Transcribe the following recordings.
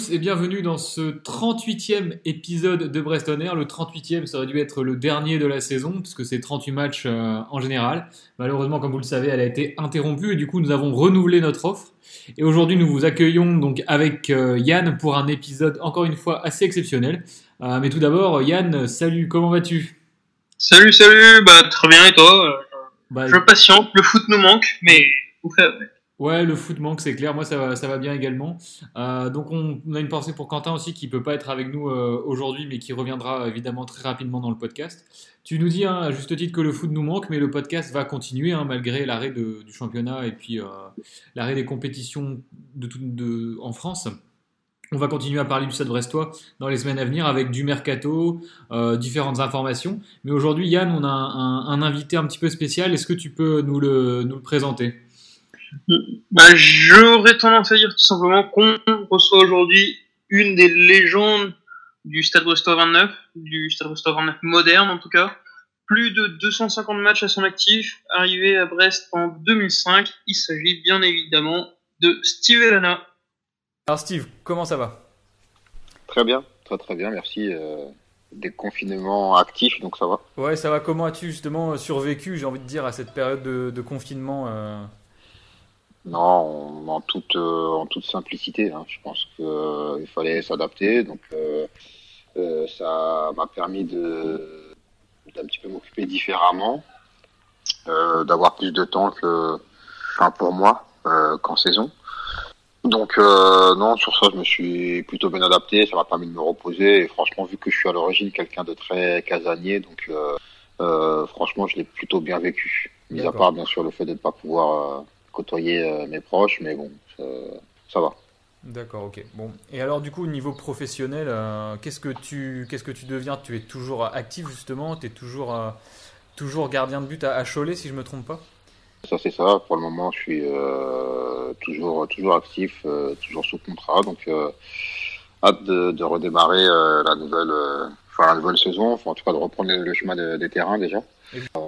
tous et bienvenue dans ce 38e épisode de Brest On Air. Le 38e, ça aurait dû être le dernier de la saison puisque c'est 38 matchs euh, en général. Malheureusement, comme vous le savez, elle a été interrompue et du coup, nous avons renouvelé notre offre. Et aujourd'hui, nous vous accueillons donc avec euh, Yann pour un épisode encore une fois assez exceptionnel. Euh, mais tout d'abord, Yann, salut, comment vas-tu? Salut, salut, bah très bien et toi? Bah, Je patiente, le foot nous manque, mais on fait avec. Ouais, le foot manque, c'est clair. Moi, ça va, ça va bien également. Euh, donc, on, a une pensée pour Quentin aussi, qui peut pas être avec nous euh, aujourd'hui, mais qui reviendra évidemment très rapidement dans le podcast. Tu nous dis hein, à juste titre que le foot nous manque, mais le podcast va continuer hein, malgré l'arrêt du championnat et puis euh, l'arrêt des compétitions de, en France. On va continuer à parler du Stade Brestois dans les semaines à venir avec du mercato, différentes informations. Mais aujourd'hui, Yann, on a un, invité un petit peu spécial. Est-ce que tu peux nous le présenter? Bah, J'aurais tendance à dire tout simplement qu'on reçoit aujourd'hui une des légendes du Stade Brestois 29, du Stade Brestois 29 moderne en tout cas. Plus de 250 matchs à son actif, arrivé à Brest en 2005. Il s'agit bien évidemment de Steve Elana. Alors Steve, comment ça va? Très bien, très très bien, merci. Euh, des confinements actifs, donc ça va. Ouais, ça va. Comment as-tu justement survécu, j'ai envie de dire, à cette période de, confinement euh? Non, en toute, euh, en toute simplicité. Hein. Je pense qu'il euh, fallait s'adapter. Donc, euh, ça m'a permis de d'un petit peu m'occuper différemment, d'avoir plus de temps que, enfin pour moi, qu'en saison. Donc non, sur ça, je me suis plutôt bien adapté. Ça m'a permis de me reposer. Et franchement, vu que je suis à l'origine quelqu'un de très casanier, donc franchement, je l'ai plutôt bien vécu. Mis à part bien sûr le fait de ne pas pouvoir côtoyer euh, mes proches, mais bon, ça, va. D'accord, ok. Bon, et alors du coup, au niveau professionnel, euh, qu'est-ce que tu qu'est-ce que tu deviens? Tu es toujours actif justement? Tu es toujours euh, toujours gardien de but à, Cholet, si je me trompe pas? Ça c'est ça. Pour le moment, je suis toujours toujours actif, toujours sous contrat, donc hâte de, redémarrer la nouvelle enfin la nouvelle saison, enfin en tout cas de reprendre le chemin des terrains déjà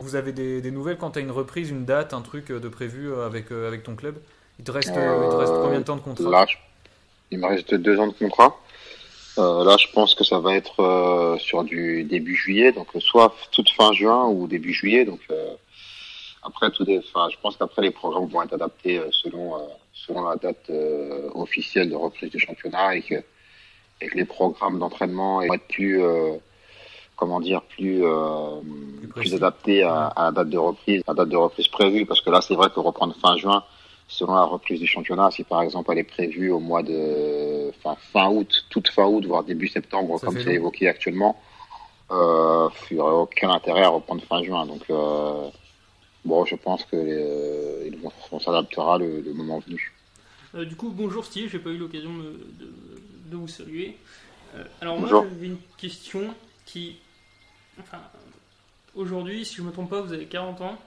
vous avez des, nouvelles quand tu as une reprise, une date, un truc euh, de prévu euh, avec, euh, avec ton club? Il te, reste, il te reste combien de temps de contrat? Là, il me reste deux ans de contrat. là, je pense que ça va être sur du début juillet, donc soit toute fin juin ou début juillet. Donc après, tout enfin, je pense qu'après les programmes vont être adaptés selon selon la date officielle de reprise du championnat et que, et que les programmes d'entraînement vont être plus comment dire, plus, euh, plus, adapté à, la date de reprise, à la date de reprise prévue, parce que là, c'est vrai que reprendre fin juin, selon la reprise du championnat, si par exemple elle est prévue au mois de fin, fin août, toute fin août, voire début septembre, comme c'est évoqué actuellement, euh, il n'y aurait aucun intérêt à reprendre fin juin. Donc, euh, bon, je pense que euh, on s'adaptera le, moment venu. Euh, du coup, bonjour Steve, j'ai pas eu l'occasion de, de, vous saluer. alors moi, j'avais une question qui Enfin, aujourd'hui, si je ne me trompe pas, vous avez 40 ans.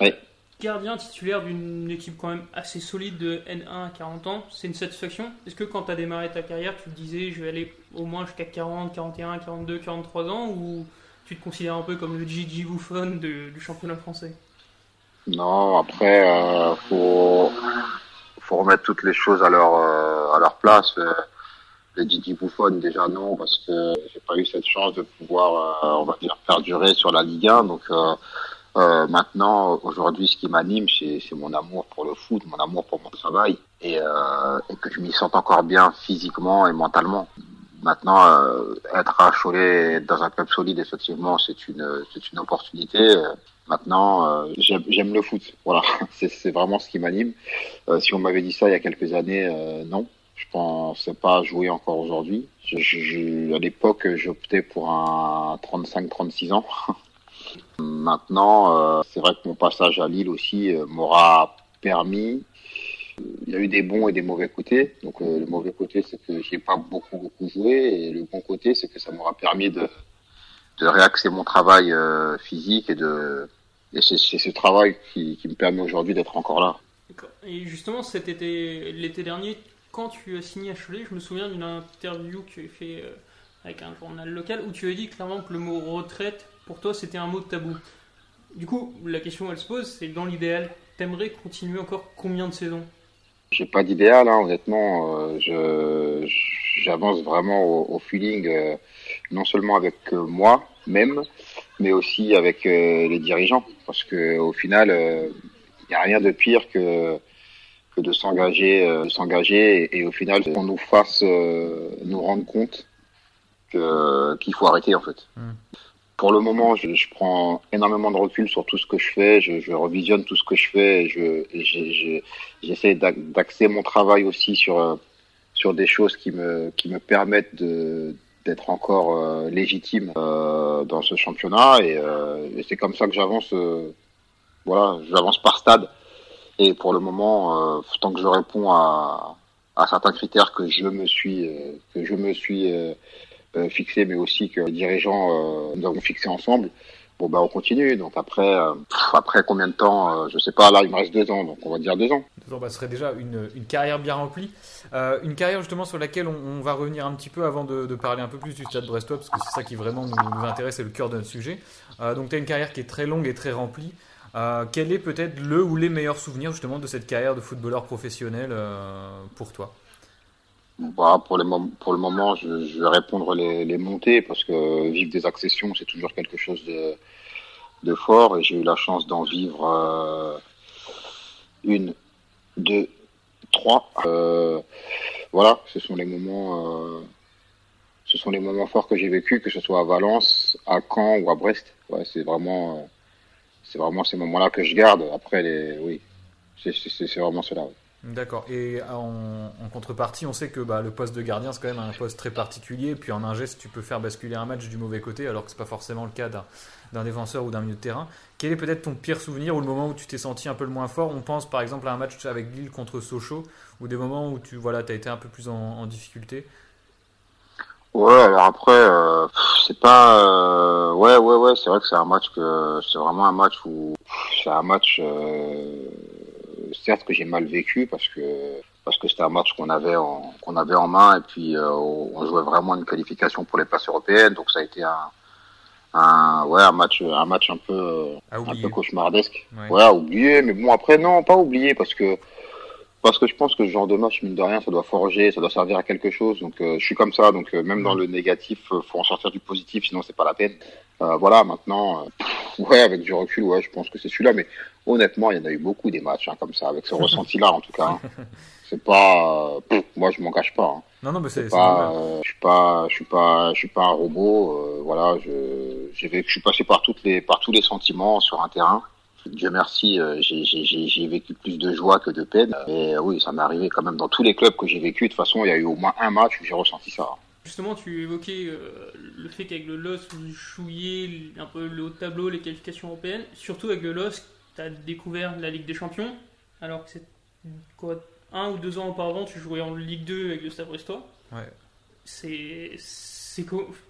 Oui. Gardien titulaire d'une équipe quand même assez solide de N1 à 40 ans, c'est une satisfaction? Est-ce que quand tu as démarré ta carrière, tu te disais je vais aller au moins jusqu'à 40, 41, 42, 43 ans ou tu te considères un peu comme le Gigi Buffon du championnat français? Non, après, il euh, faut, remettre toutes les choses à leur, euh, à leur place. Euh, les Didi Buffon, déjà non, parce que j'ai pas eu cette chance de pouvoir, euh, on va dire, perdurer sur la Ligue 1. Donc euh, euh, maintenant, aujourd'hui, ce qui m'anime, c'est mon amour pour le foot, mon amour pour mon travail, et, euh, et que je m'y sente encore bien physiquement et mentalement. Maintenant, euh, être à Cholet dans un club solide, effectivement, c'est une, c'est une opportunité. Maintenant, j'aime le foot. Voilà, c'est vraiment ce qui m'anime. si on m'avait dit ça il y a quelques années, non. Je pensais pas jouer encore aujourd'hui. à l'époque, j'optais pour un 35-36 ans. Maintenant, euh, c'est vrai que mon passage à Lille aussi euh, m'aura permis. Il y a eu des bons et des mauvais côtés. Donc euh, le mauvais côté, c'est que j'ai pas beaucoup beaucoup joué, et le bon côté, c'est que ça m'aura permis de de réaxer mon travail physique et de et c'est ce travail qui, qui me permet aujourd'hui d'être encore là. Et justement, cet été, l'été dernier, quand tu as signé à Cholet, je me souviens d'une interview que tu as fait euh, avec un journal local où tu as dit clairement que le mot retraite, pour toi, c'était un mot tabou. Du coup, la question elle se pose, c'est dans l'idéal, t'aimerais continuer encore combien de saisons? J'ai pas d'idéal, hein, honnêtement. Euh, j'avance vraiment au, feeling, euh, non seulement avec moi même, mais aussi avec les dirigeants, parce que au final, il n'y a rien de pire que que de s'engager, de s'engager, et, au final, qu'on nous fasse nous rendre compte que qu'il faut arrêter en fait. Mmh. Pour le moment, je, je, prends énormément de recul sur tout ce que je fais. Je, je revisionne tout ce que je fais. Je, j'essaie d'axer mon travail aussi sur euh, sur des choses qui me qui me permettent de d'être encore euh, légitime euh, dans ce championnat et, euh, et c'est comme ça que j'avance. Euh, voilà, j'avance par stade. Et pour le moment, tant que je réponds à certains critères que je me suis que je me suis euh, fixé, mais aussi que les dirigeants euh, nous avons fixé ensemble. Bon bah on continue. Donc après, euh, après combien de temps, je sais pas. Là il me reste deux ans, donc on va dire deux ans. Deux ans, bah, ce serait déjà une, une carrière bien remplie. Euh, une carrière justement sur laquelle on, va revenir un petit peu avant de, parler un peu plus du Stade Brestois, parce que c'est ça qui vraiment nous, nous intéresse, c'est le cœur de notre sujet. Euh, donc tu as une carrière qui est très longue et très remplie. Euh, quel est peut-être le ou les meilleurs souvenirs justement de cette carrière de footballeur professionnel pour toi? Bah, pour, les pour le moment, je, vais répondre les, montées parce que vivre des accessions, c'est toujours quelque chose de, fort et j'ai eu la chance d'en vivre euh, une, deux, trois. Euh, voilà, ce sont les moments, euh, ce sont les moments forts que j'ai vécu, que ce soit à Valence, à Caen ou à Brest. Ouais, c'est vraiment, c'est vraiment ces moments-là que je garde. Après, les, oui, c'est vraiment cela. D'accord. Et en, en, contrepartie, on sait que bah, le poste de gardien, c'est quand même un poste très particulier. Puis en un geste, tu peux faire basculer un match du mauvais côté, alors que c'est pas forcément le cas d'un défenseur ou d'un milieu de terrain. Quel est peut-être ton pire souvenir ou le moment où tu t'es senti un peu le moins fort? On pense par exemple à un match avec Lille contre Sochaux, ou des moments où tu voilà, as été un peu plus en difficulté Ouais, alors après, euh, c'est pas, euh, ouais, ouais, ouais, c'est vrai que c'est un match que, c'est vraiment un match où, c'est un match. Euh, certes que j'ai mal vécu parce que parce que c'était un match qu'on avait en qu'on avait en main et puis euh, on jouait vraiment une qualification pour les places européennes donc ça a été un un ouais un match un match un peu un peu cauchemardesque ouais. ouais oublié mais bon après non pas oublié parce que parce que je pense que ce genre de match mine de rien ça doit forger ça doit servir à quelque chose donc euh, je suis comme ça donc euh, même dans le négatif euh, faut en sortir du positif sinon c'est pas la peine euh, voilà maintenant ouais avec du recul ouais je pense que c'est celui-là mais honnêtement, il y en a eu beaucoup des matchs hein, comme ça, avec ce ressenti-là en tout cas. Hein. C'est pas, euh, moi je m'en cache pas. Hein. Non non, mais c'est pas, euh, je suis pas, je suis pas, je suis pas un robot. Euh, voilà, je, j'ai, je suis passé par toutes les, par tous les sentiments sur un terrain. Dieu merci, euh, j'ai, vécu plus de joie que de peine. Mais oui, ça m'est arrivé quand même dans tous les clubs que j'ai vécu. De toute façon, il y a eu au moins un match où j'ai ressenti ça. Justement, tu évoquais euh, le fait qu'avec le LOS, vous chouillez un peu le haut de tableau, les qualifications européennes, surtout avec le LOS tu as découvert la Ligue des Champions, alors que c'est quoi, un ou deux ans auparavant, tu jouais en Ligue 2 avec le Stade Brestois. Ouais. C'est. C'est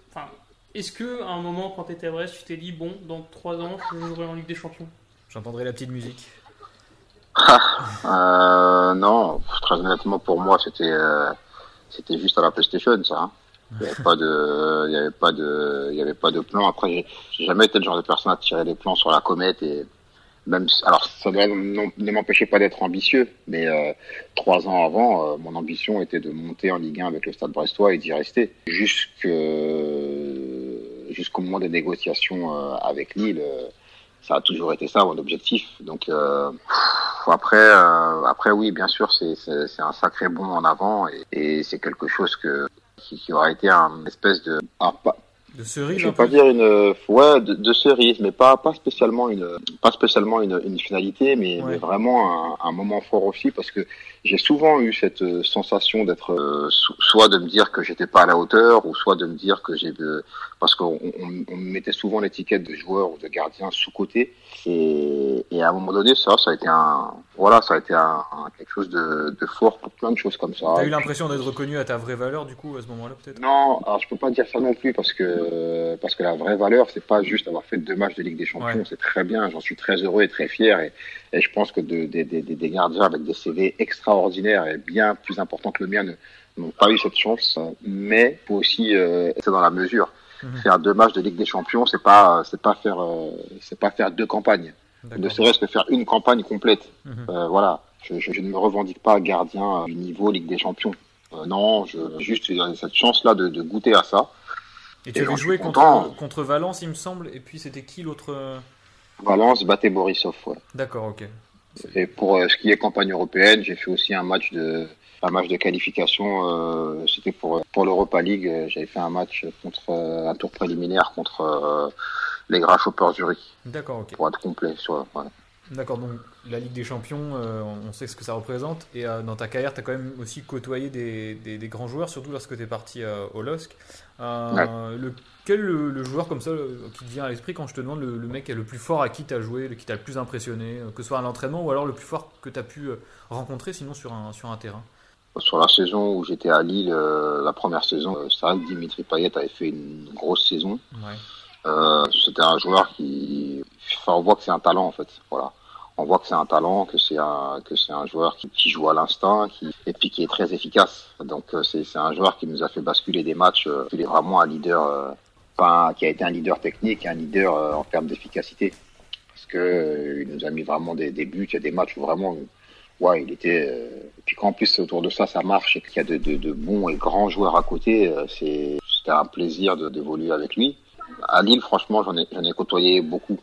Enfin, est-ce que à un moment, quand tu étais à Brest, tu t'es dit, bon, dans trois ans, je jouerai en Ligue des Champions? J'entendrai la petite musique. euh, non, très honnêtement, pour moi, c'était euh, c'était juste à la PlayStation, ça. Hein. Il n'y avait pas de, il y avait pas de, il y avait pas de plan. Après, j'ai jamais été le genre de personne à tirer des plans sur la comète et même alors ça ne m'empêchait pas d'être ambitieux, mais euh, trois ans avant, euh, mon ambition était de monter en Ligue 1 avec le Stade Brestois et d'y rester jusqu'au moment des négociations euh, avec Lille. Euh, ça a toujours été ça mon objectif. Donc euh, après, après oui, bien sûr, c'est un sacré bond en avant et, et c'est quelque chose que qui, qui aura été un espèce de ah, pas, de cerise Je vais pas dire une ouais de, de, cerise, mais pas pas spécialement une pas spécialement une, une finalité, mais, ouais. mais vraiment un, un, moment fort aussi parce que j'ai souvent eu cette euh, sensation d'être euh, soit de me dire que j'étais pas à la hauteur ou soit de me dire que j'ai parce qu'on on, on mettait souvent l'étiquette de joueur ou de gardien sous côté et, et à un moment donné ça ça a été un voilà ça a été un, un quelque chose de, de, fort pour plein de choses comme ça. T'as eu l'impression d'être reconnu à ta vraie valeur du coup à ce moment-là peut-être? Non, alors je peux pas dire ça non plus parce que parce que la vraie valeur c'est pas juste avoir fait deux matchs de Ligue des Champions, ouais. c'est très bien, j'en suis très heureux et très fier et, et je pense que de, de, de, des gardiens avec des CV extraordinaires et bien plus importants que le mien n'ont pas eu cette chance, mais faut aussi euh, être dans la mesure. Mmh. Faire deux matchs de Ligue des Champions, c'est pas c'est pas faire euh, c'est pas faire deux campagnes. Ne serait-ce que faire une campagne complète. Mmh. Euh, voilà, Je, je, ne me revendique pas gardien du niveau Ligue des Champions. non, je juste cette chance-là de, de, goûter à ça. Et tu avais joué contre, contre Valence, il me semble, et puis c'était qui l'autre Valence battait Borisov, ouais. D'accord, ok. Et pour ce qui est campagne européenne, j'ai fait aussi un match de un match de qualification. Euh, C'était pour pour l'Europa League. J'avais fait un match contre un tour préliminaire contre les Grasshopper Zurich. D'accord, ok. Pour être complet sur. Ouais. D'accord, donc la Ligue des Champions, euh, on sait ce que ça représente. Et euh, dans ta carrière, tu as quand même aussi côtoyé des, des, des grands joueurs, surtout lorsque tu es parti euh, au LOSC. Le, quel le, le, joueur comme ça qui te vient à l'esprit quand je te demande le, le mec est le plus fort à qui tu as joué, qui t'a le plus impressionné, que ce soit à l'entraînement ou alors le plus fort que tu as pu rencontrer sinon sur un, sur un terrain? Sur la saison où j'étais à Lille, la première saison, c'est vrai que Dimitri Payet avait fait une grosse saison. Ouais. Euh, c'était un joueur qui, enfin, on voit que c'est un talent en fait. Voilà, on voit que c'est un talent, que c'est un que c'est un joueur qui, qui joue à l'instinct, qui et puis qui est très efficace. Donc euh, c'est c'est un joueur qui nous a fait basculer des matchs. Euh, il est vraiment un leader, euh, pas qui a été un leader technique, un leader en termes d'efficacité, parce que il nous a mis vraiment des, des buts. Il y a des matchs où vraiment ouais, il était. Euh, puis qu'en plus autour de ça, ça marche et qu'il y a de, de, de, bons et grands joueurs à côté, c'est c'était un plaisir d'évoluer avec lui à Lille, franchement, j'en ai, j'en ai côtoyé beaucoup.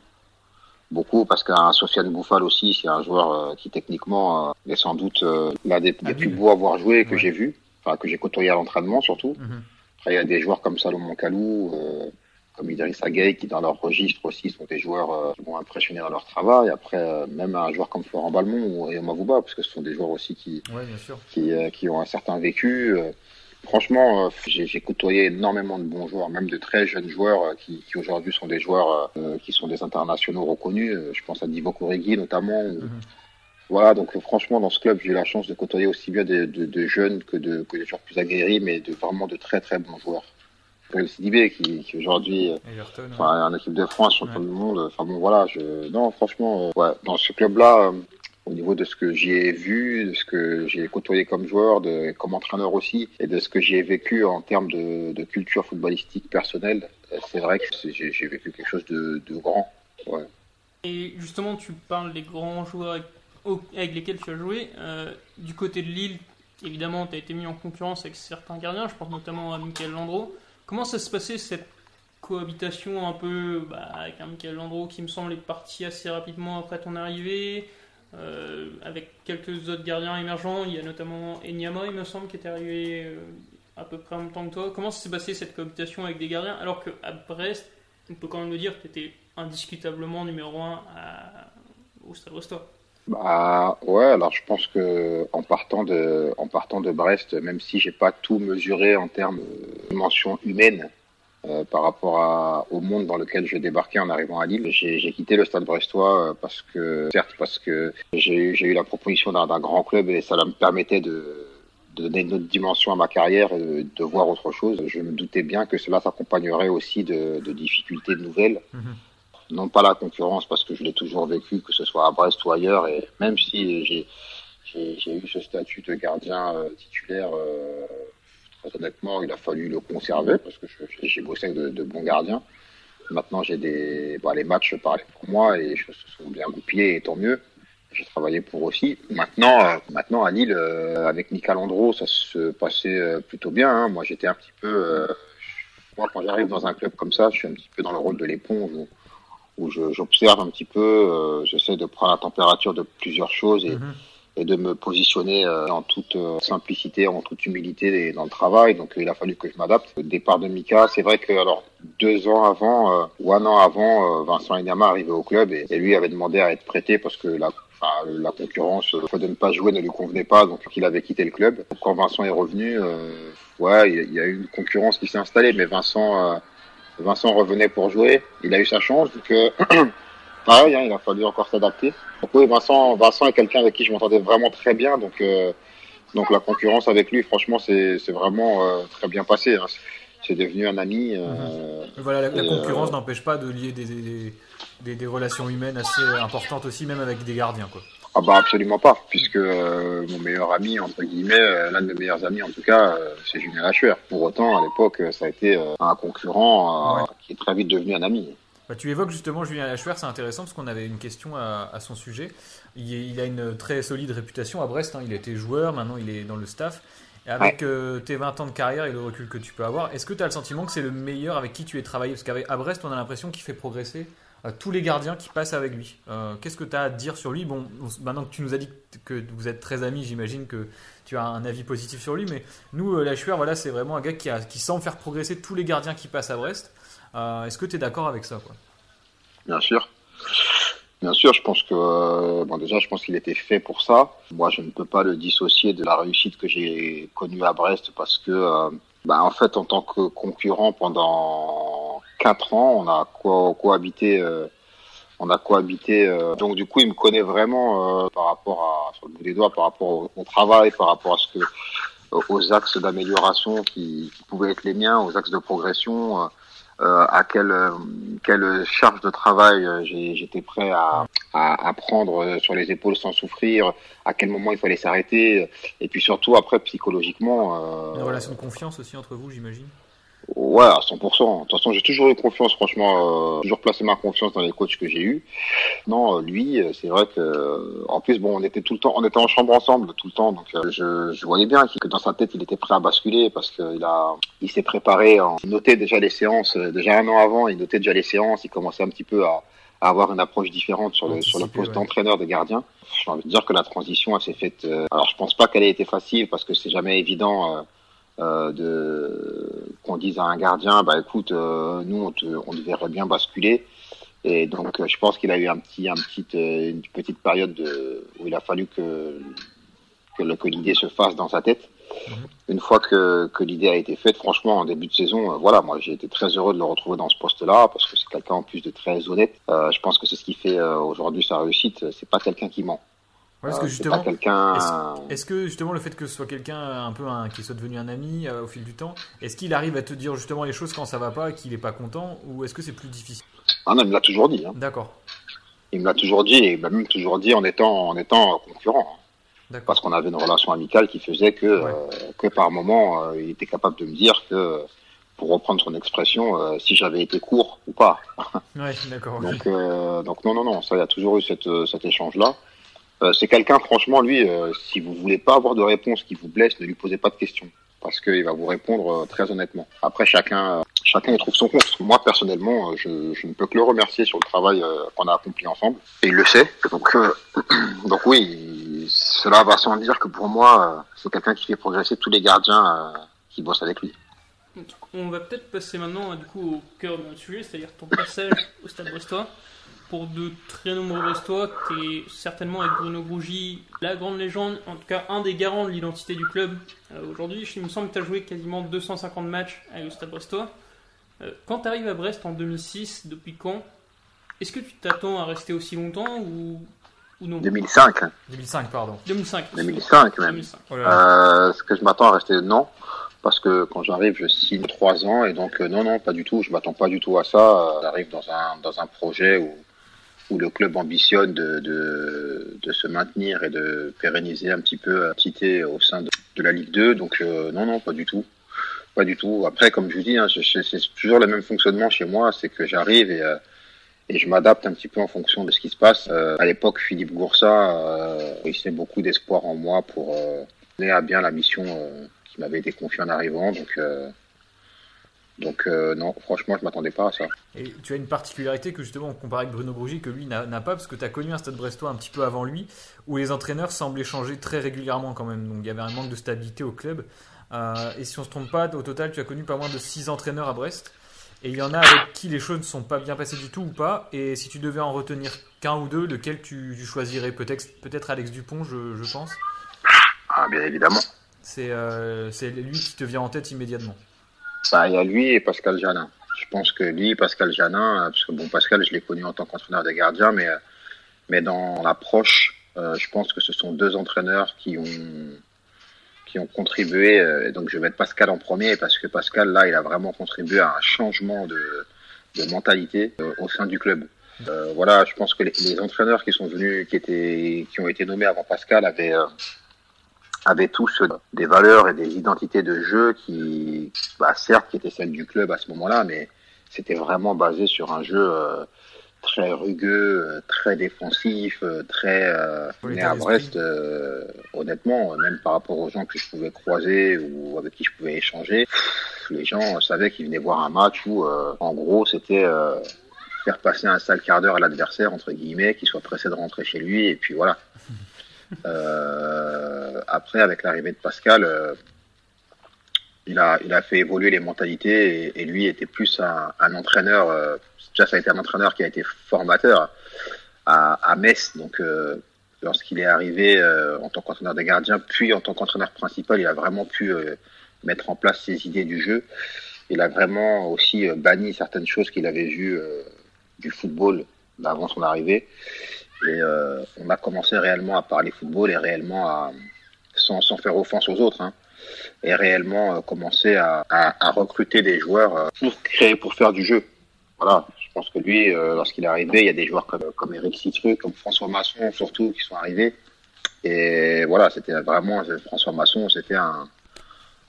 Beaucoup, parce qu'un Sofiane Bouffal aussi, c'est un joueur euh, qui techniquement euh, est sans doute euh, l'un des, des plus beaux à avoir joué que j'ai vu, enfin que j'ai côtoyé à l'entraînement surtout. Mhm. Après, il y a des joueurs comme Salomon Kalou, comme Idriss Gueye, qui dans leur registre aussi sont des joueurs qui vont impressionner dans leur travail. Après, même un joueur comme Florent Balmont ou Yoma parce que ce sont des joueurs aussi qui, ouais, bien sûr. qui, qui ont un certain vécu. Franchement, euh, j'ai côtoyé énormément de bons joueurs, même de très jeunes joueurs euh, qui, qui aujourd'hui sont des joueurs euh, qui sont des internationaux reconnus. Je pense à Divo notamment. Mhm. Voilà, donc franchement, dans ce club, j'ai eu la chance de côtoyer aussi bien de, de, de, jeunes que, de, que des joueurs plus aguerris, mais de vraiment de très très bons joueurs. Le Sidibé qui, qui aujourd'hui enfin, en équipe de France, champion ouais. du monde. Enfin bon, voilà, je non, franchement, ouais, dans ce club-là au niveau de ce que j'ai vu, de ce que j'ai côtoyé comme joueur, de, comme entraîneur aussi, et de ce que j'ai vécu en termes de, culture footballistique personnelle, c'est vrai que j'ai vécu quelque chose de, grand. Et justement, tu parles des grands joueurs avec, lesquels tu as joué. Euh, du côté de Lille, évidemment, tu as été mis en concurrence avec certains gardiens, je pense notamment à Michael Landreau. Comment ça se passait cette cohabitation un peu bah, avec un Michael Landreau qui me semble être parti assez rapidement après ton arrivée? Euh, avec quelques autres gardiens émergents. Il y a notamment Enyama, il me semble, qui est arrivé euh, à peu près en même temps que toi. Comment s'est passé cette cohabitation avec des gardiens alors qu'à Brest, on peut quand même le dire, tu étais indiscutablement numéro 1 à... au Stade bah ouais, alors je pense que en partant de en partant de Brest, même si j'ai pas tout mesuré en termes de dimension humaine, euh, par rapport à, au monde dans lequel je débarquais en arrivant à Lille. J'ai quitté le Stade Brestois euh, parce que, certes, parce que j'ai eu la proposition d'un grand club et ça me permettait de, de donner une autre dimension à ma carrière et de, voir autre chose. Je me doutais bien que cela s'accompagnerait aussi de, de, difficultés nouvelles. Mhm. Non pas la concurrence, parce que je l'ai toujours vécu, que ce soit à Brest ou ailleurs, et même si j'ai eu ce statut de gardien euh, titulaire euh, honnêtement, il a fallu le conserver parce que j'ai bossé avec de, bons gardiens. Maintenant, j'ai des, bah, les matchs parlaient pour moi et je se sont bien goupillés et tant mieux. J'ai travaillé pour aussi. Maintenant, euh, maintenant à Lille, euh, avec Nicolas Landreau, ça se passait euh, plutôt bien. Hein. Moi, j'étais un petit peu. Euh, moi, quand j'arrive dans un club comme ça, je suis un petit peu dans le rôle de l'éponge où, où j'observe un petit peu. J'essaie de prendre la température de plusieurs choses et. Mm-hmm et de me positionner euh, en toute euh, simplicité, en toute humilité dans le travail. Donc il a fallu que je m'adapte. Le départ de Mika, c'est vrai que alors deux ans avant euh, ou un an avant, Vincent Inyama arrivait au club et, lui avait demandé à être prêté parce que la Enfin, la concurrence, le fait de ne pas jouer ne lui convenait pas, donc il avait quitté le club. Quand Vincent est revenu, euh, ouais, il y a eu une concurrence qui s'est installée, mais Vincent, euh, Vincent revenait pour jouer. Il a eu sa chance, donc pareil, hein, il a fallu encore s'adapter. Donc oui, Vincent, Vincent est quelqu'un avec qui je m'entendais vraiment très bien, donc euh, donc la concurrence avec lui, franchement, c'est vraiment euh, très bien passé. Hein. C'est devenu un ami. Euh, voilà, la, la concurrence n'empêche pas de lier des des, des, des, relations humaines assez importantes aussi, même avec des gardiens, quoi. Ah bah absolument pas, puisque mon meilleur ami, entre guillemets, l'un de mes meilleurs amis en tout cas, c'est Julien Lachuer. Pour autant, à l'époque, ça a été un concurrent ouais. qui est très vite devenu un ami. Bah, tu évoques justement Julien Lachuer, c'est intéressant parce qu'on avait une question à, à son sujet. Il, il, a une très solide réputation à Brest, hein. il a été joueur, maintenant il est dans le staff. Et avec ouais. euh, tes 20 ans de carrière et le recul que tu peux avoir, est-ce que tu as le sentiment que c'est le meilleur avec qui tu es travaillé? Parce qu'à Brest, on a l'impression qu'il fait progresser euh, tous les gardiens qui passent avec lui. Euh, Qu'est-ce que tu as à dire sur lui? Bon, maintenant que tu nous as dit que vous êtes très amis, j'imagine que tu as un avis positif sur lui. Mais nous, euh, Lachuer, voilà, c'est vraiment un gars qui, a, qui semble faire progresser tous les gardiens qui passent à Brest. Euh, Est-ce que tu es d'accord avec ça quoi? Bien sûr. Bien sûr, je pense que euh, bon déjà, je pense qu'il était fait pour ça. Moi, je ne peux pas le dissocier de la réussite que j'ai connue à Brest parce que, euh, bah, en fait, en tant que concurrent pendant quatre ans, on a co cohabité. Euh, on a cohabité. euh, donc du coup, il me connaît vraiment euh, par rapport à sur le bout des doigts, par rapport au, au travail, par rapport à ce que aux axes d'amélioration qui, qui pouvaient être les miens, aux axes de progression. Euh, à quelle, quelle charge de travail euh, j'étais prêt à, à, à, prendre sur les épaules sans souffrir, à quel moment il fallait s'arrêter, et puis surtout après psychologiquement. Euh, Une relation de confiance aussi entre vous, j'imagine. Ouais, à 100%. De toute façon, j'ai toujours eu confiance, franchement, euh, toujours placé ma confiance dans les coachs que j'ai eus. Non, lui, c'est vrai que, en plus, bon, on était tout le temps, on était en chambre ensemble tout le temps, donc euh, je, je voyais bien que dans sa tête, il était prêt à basculer parce qu'il a, il s'est préparé, en, il notait déjà les séances, déjà un an avant, il notait déjà les séances, il commençait un petit peu à, à avoir une approche différente sur le, sur le poste ouais. d'entraîneur des gardiens. J'ai envie de dire que la transition, elle s'est faite. Euh, alors, je pense pas qu'elle ait été facile parce que c'est jamais évident. Euh, de qu'on dise à un gardien bah écoute euh, nous on, te, on devrait bien basculer. Et donc euh, je pense qu'il a eu un petit un petit euh, une petite période de, où il a fallu que que, que l'idée se fasse dans sa tête. Mmh. une fois que, que l'idée a été faite franchement en début de saison euh, voilà moi j'ai été très heureux de le retrouver dans ce poste là parce que c'est quelqu'un en plus de très honnête. Euh, je pense que c'est ce qui fait aujourd'hui sa réussite. C'est pas quelqu'un qui ment Ouais, parce que justement, est-ce est que justement le fait que ce soit quelqu'un un peu un, qui soit devenu un ami euh, au fil du temps, est-ce qu'il arrive à te dire justement les choses quand ça va pas et qu'il n'est pas content, ou est-ce que c'est plus difficile? Ah non, il me l'a toujours dit. Hein. D'accord. Il me l'a toujours dit, et il m'a même toujours dit en étant en étant concurrent. Parce qu'on avait une relation amicale qui faisait que ouais. euh, que par moment euh, il était capable de me dire que pour reprendre son expression, euh, si j'avais été court ou pas. Ouais, d'accord. donc euh, donc non non non, ça il y a toujours eu cette, cet échange là. Euh, c'est quelqu'un, franchement, lui, euh, si vous voulez pas avoir de réponse qui vous blesse, ne lui posez pas de questions. Parce qu'il va vous répondre euh, très honnêtement. Après, chacun, chacun y trouve son compte. Moi, personnellement, je, ne peux que le remercier sur le travail qu'on a accompli ensemble. Et il le sait. Donc, donc oui, cela va sans dire que pour moi, c'est quelqu'un qui fait progresser tous les gardiens qui bossent avec lui. On va peut-être passer maintenant du coup au cœur de notre sujet, c'est-à-dire ton passage au Stade Brestois pour de très nombreux Brestois, tu es certainement avec Bruno Grougy la grande légende, en tout cas un des garants de l'identité du club euh, aujourd'hui. Il me semble que tu as joué quasiment 250 matchs avec le Stade Brestois. Euh, quand tu arrives à Brest en 2006, depuis quand? Est-ce que tu t'attends à rester aussi longtemps ou, ou non? 2005. 2005, pardon. 2005. 2005 même. 2005. Oh euh, Est-ce que je m'attends à rester Non. Parce que quand j'arrive, je signe trois ans et donc euh, non, non, pas du tout. Je m'attends pas du tout à ça. J'arrive dans un dans un projet où où le club ambitionne de, de, se maintenir et de pérenniser un petit peu l'activité au sein de, la Ligue 2. Donc euh, non, non, pas du tout. Pas du tout. Après, comme je vous dis, hein, c'est toujours le même fonctionnement chez moi, c'est que j'arrive et, euh, et je m'adapte un petit peu en fonction de ce qui se passe. Euh, à l'époque, Philippe Goursat, euh, il s'est beaucoup d'espoir en moi pour mener à bien la mission qui m'avait été confiée en arrivant. Donc euh, non, franchement, je m'attendais pas à ça. Et tu as une particularité que justement on compare avec Bruno Grougy que lui n'a pas parce que tu as connu un stade brestois un petit peu avant lui où les entraîneurs semblaient changer très régulièrement quand même. Donc il y avait un manque de stabilité au club. Euh, et si on se trompe pas, au total, tu as connu pas moins de 6 entraîneurs à Brest. Et il y en a avec qui les choses ne sont pas bien passées du tout ou pas. Et si tu devais en retenir qu'un ou deux, lequel tu, tu choisirais? Peut-être peut Alex Dupont, je, je pense. Ah, bien évidemment. C'est euh, lui qui te vient en tête immédiatement. Bah, il y a lui et Pascal Janin. Je pense que lui, Pascal Janin, parce que bon, Pascal, je l'ai connu en tant qu'entraîneur des gardiens, mais, mais dans l'approche, euh, je pense que ce sont deux entraîneurs qui ont, qui ont contribué. Euh, donc, je vais mettre Pascal en premier parce que Pascal, là, il a vraiment contribué à un changement de, de mentalité euh, au sein du club. Euh, voilà, je pense que les, les, entraîneurs qui sont venus, qui étaient, qui ont été nommés avant Pascal, avaient avaient tous des valeurs et des identités de jeu qui, bah, certes, qui étaient celles du club à ce moment-là, mais c'était vraiment basé sur un jeu très rugueux, très défensif, très. mais à Brest, honnêtement, même par rapport aux gens que je pouvais croiser ou avec qui je pouvais échanger, les gens savaient qu'ils venaient voir un match où, en gros, c'était faire passer un sale quart d'heure à l'adversaire, entre guillemets, qu'il soit pressé de rentrer chez lui, et puis voilà. Euh, après, avec l'arrivée de Pascal, euh, il, a, il a fait évoluer les mentalités, et, lui était plus un, un entraîneur, euh, déjà ça a été un entraîneur qui a été formateur à, à Metz, donc euh, lorsqu'il est arrivé euh, en tant qu'entraîneur des gardiens, puis en tant qu'entraîneur principal, il a vraiment pu mettre en place ses idées du jeu. Il a vraiment aussi banni certaines choses qu'il avait vues du football avant son arrivée. Et euh, on a commencé réellement à parler football et réellement à, sans, sans faire offense aux autres, hein, et réellement euh, commencer à, à, à, recruter des joueurs euh, pour créer, pour faire du jeu. Voilà, je pense que lui, euh, lorsqu'il est arrivé, il y a des joueurs comme, comme Eric Citru, comme François Masson surtout, qui sont arrivés. Et voilà, c'était vraiment François Masson, c'était un,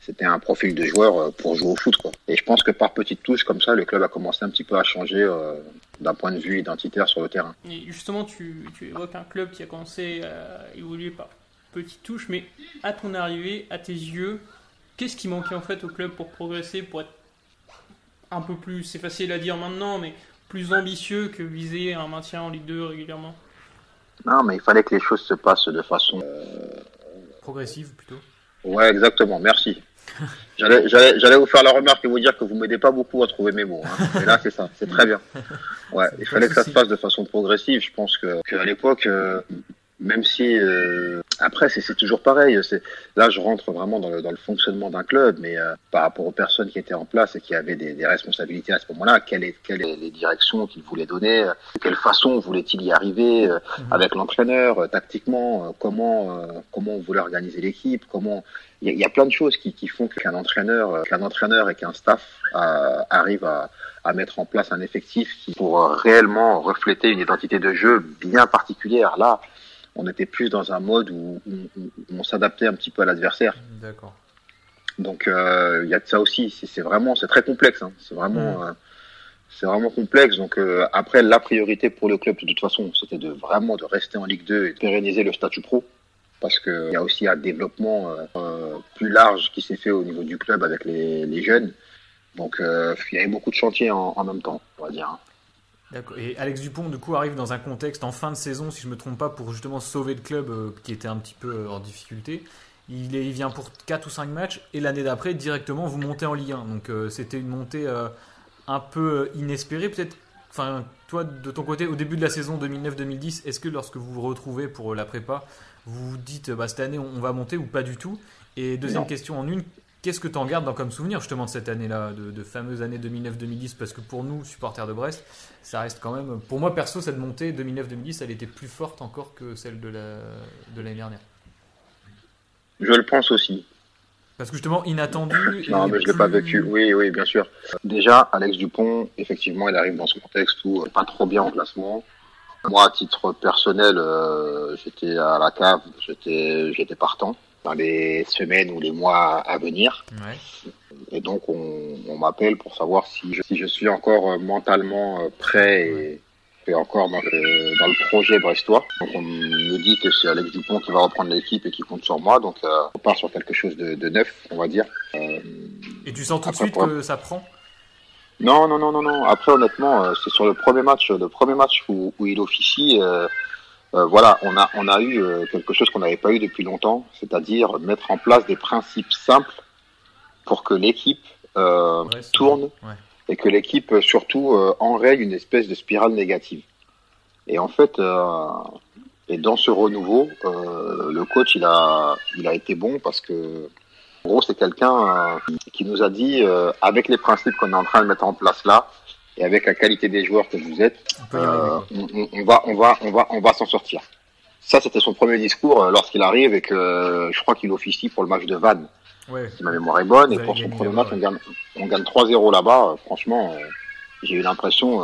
c'était un profil de joueur euh, pour jouer au foot. Quoi. Et je pense que par petites touches comme ça, le club a commencé un petit peu à changer euh, d'un point de vue identitaire sur le terrain. Et justement, tu, tu, évoques un club qui a commencé à évoluer par petites touches, mais à ton arrivée, à tes yeux, qu'est-ce qui manquait en fait au club pour progresser, pour être un peu plus, c'est facile à dire maintenant, mais plus ambitieux que viser un maintien en Ligue 2 régulièrement? Non, mais il fallait que les choses se passent de façon... Euh... Progressive plutôt Ouais, exactement, merci. J'allais vous faire la remarque et vous dire que vous m'aidez pas beaucoup à trouver mes mots. Hein. Et là, c'est ça, c'est très bien. Ouais, il fallait que ça se passe de façon progressive. Je pense que qu'à l'époque, euh, même si euh, après c'est toujours pareil. Là, je rentre vraiment dans le, dans le fonctionnement d'un club, mais euh, par rapport aux personnes qui étaient en place et qui avaient des, des responsabilités à ce moment-là, quelles est, quelles est les directions qu'ils voulaient donner, de quelle façon voulait-il y arriver euh, mhm. avec l'entraîneur, euh, tactiquement, comment comment on voulait organiser l'équipe, comment il y, y, a plein de choses qui, qui font qu'un entraîneur, qu'un entraîneur et qu'un staff arrive à à mettre en place un effectif qui pour réellement refléter une identité de jeu bien particulière. Là, on était plus dans un mode où, où, où on s'adaptait un petit peu à l'adversaire. D'accord. Donc il euh, y a de ça aussi. C'est vraiment, c'est très complexe. Hein. C'est vraiment, mmh. euh, c'est vraiment complexe. Donc euh, après, la priorité pour le club de toute façon, c'était de vraiment de rester en Ligue 2 et de pérenniser le statut pro. Parce qu'il y a aussi un développement euh, plus large qui s'est fait au niveau du club avec les, les jeunes. Donc il y avait beaucoup de chantiers en, en même temps, on va dire. Hein. Et Alex Dupont, du coup, arrive dans un contexte en fin de saison, si je ne me trompe pas, pour justement sauver le club euh, qui était un petit peu en difficulté. Il, est, il vient pour 4 ou 5 matchs et l'année d'après, directement, vous montez en Ligue 1. Donc euh, c'était une montée euh, un peu inespérée. Peut-être, enfin, toi, de ton côté, au début de la saison 2009-2010, est-ce que lorsque vous vous retrouvez pour la prépa, vous vous dites, bah, cette année, on, va monter ou pas du tout? Et deuxième non. question en une, Qu'est-ce que tu en gardes dans, comme souvenir justement de cette année-là, de, de fameuse année 2009-2010 Parce que pour nous, supporters de Brest, ça reste quand même. Pour moi, perso, cette montée 2009-2010, elle était plus forte encore que celle de l'année la, de dernière. Je le pense aussi. Parce que justement, inattendu. non, mais je ne l'ai pas vécu. Oui, oui, bien sûr. Déjà, Alex Dupont, effectivement, il arrive dans ce contexte où pas trop bien en classement. Moi, à titre personnel, euh, j'étais à la cave, j'étais partant dans les semaines ou les mois à venir. Ouais. Et donc, on, on m'appelle pour savoir si je, si je suis encore mentalement prêt et, et encore dans le, dans le projet brestois. Donc, on me dit que c'est Alex Dupont qui va reprendre l'équipe et qui compte sur moi. Donc, euh, on part sur quelque chose de, de neuf, on va dire. Euh, et tu sens tout de suite que ça prend? Non, non, non, non, non. Après, honnêtement, c'est sur le premier match, le premier match où, où il officie. Euh, euh, voilà, on a, on a eu euh, quelque chose qu'on n'avait pas eu depuis longtemps, c'est-à-dire mettre en place des principes simples pour que l'équipe euh, ouais, tourne ouais. et que l'équipe surtout euh, enraye une espèce de spirale négative. Et en fait, euh, et dans ce renouveau, le coach il a, il a été bon parce que en gros c'est quelqu'un qui nous a dit avec les principes qu'on est en train de mettre en place là, et avec la qualité des joueurs que vous êtes, on, euh, on, on, va, on va, on va, on va s'en sortir. Ça, c'était son premier discours euh, lorsqu'il arrive et que euh, je crois qu'il officie pour le match de Vannes. Ouais. Si ma mémoire est bonne, et pour son premier match, on gagne, on gagne 3-0 là-bas. franchement, j'ai eu l'impression,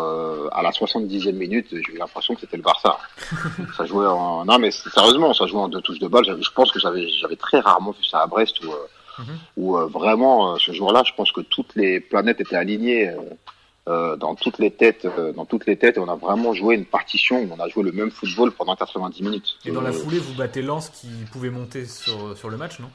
à la 70e minute, j'ai eu l'impression que c'était le Barça. ça jouait en, non mais sérieusement, ça jouait en deux touches de balle. Je pense que j'avais, j'avais très rarement vu ça à Brest où, mm -hmm. où vraiment, ce jour-là, je pense que toutes les planètes étaient alignées euh, dans toutes les têtes, euh, dans toutes les têtes, et on a vraiment joué une partition où on a joué le même football pendant 90 minutes. Et dans la Euh, foulée, vous battez Lens qui pouvait monter sur, sur le match, non?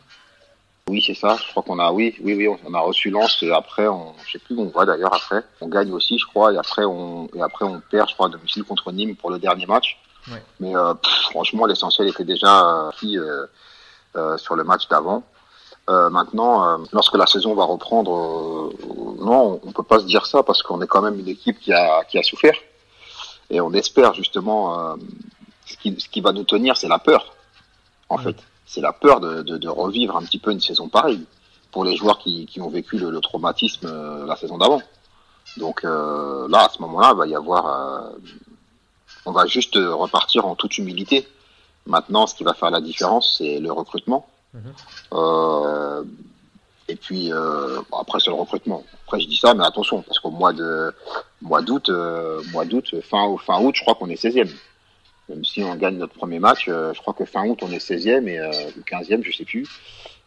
Oui, c'est ça. Je crois qu'on a, oui, oui, oui, on a reçu Lens et après, on, je sais plus où on va d'ailleurs après. On gagne aussi, je crois, et après on, et après on perd, je crois, à domicile contre Nîmes pour le dernier match. Ouais. Mais euh, pff, franchement, l'essentiel était déjà pris euh, euh, sur le match d'avant. Euh, maintenant, euh, lorsque la saison va reprendre, euh, non, on peut pas se dire ça parce qu'on est quand même une équipe qui a qui a souffert et on espère justement euh, ce qui ce qui va nous tenir, c'est la peur, en fait c'est la peur de, de, de revivre un petit peu une saison pareille pour les joueurs qui, qui ont vécu le, le traumatisme euh, la saison d'avant. Donc euh, là, à ce moment-là, il va y avoir, euh, on va juste repartir en toute humilité. Maintenant, ce qui va faire la différence, c'est le recrutement. Euh, et puis euh, bon, après, c'est le recrutement. Après, je dis ça, mais attention, parce qu'au mois de mois d'août, euh, mois d'août, fin fin août, je crois qu'on est 16e. Même si on gagne notre premier match, je crois que fin août, on est 16e et euh, ou 15e, je sais plus.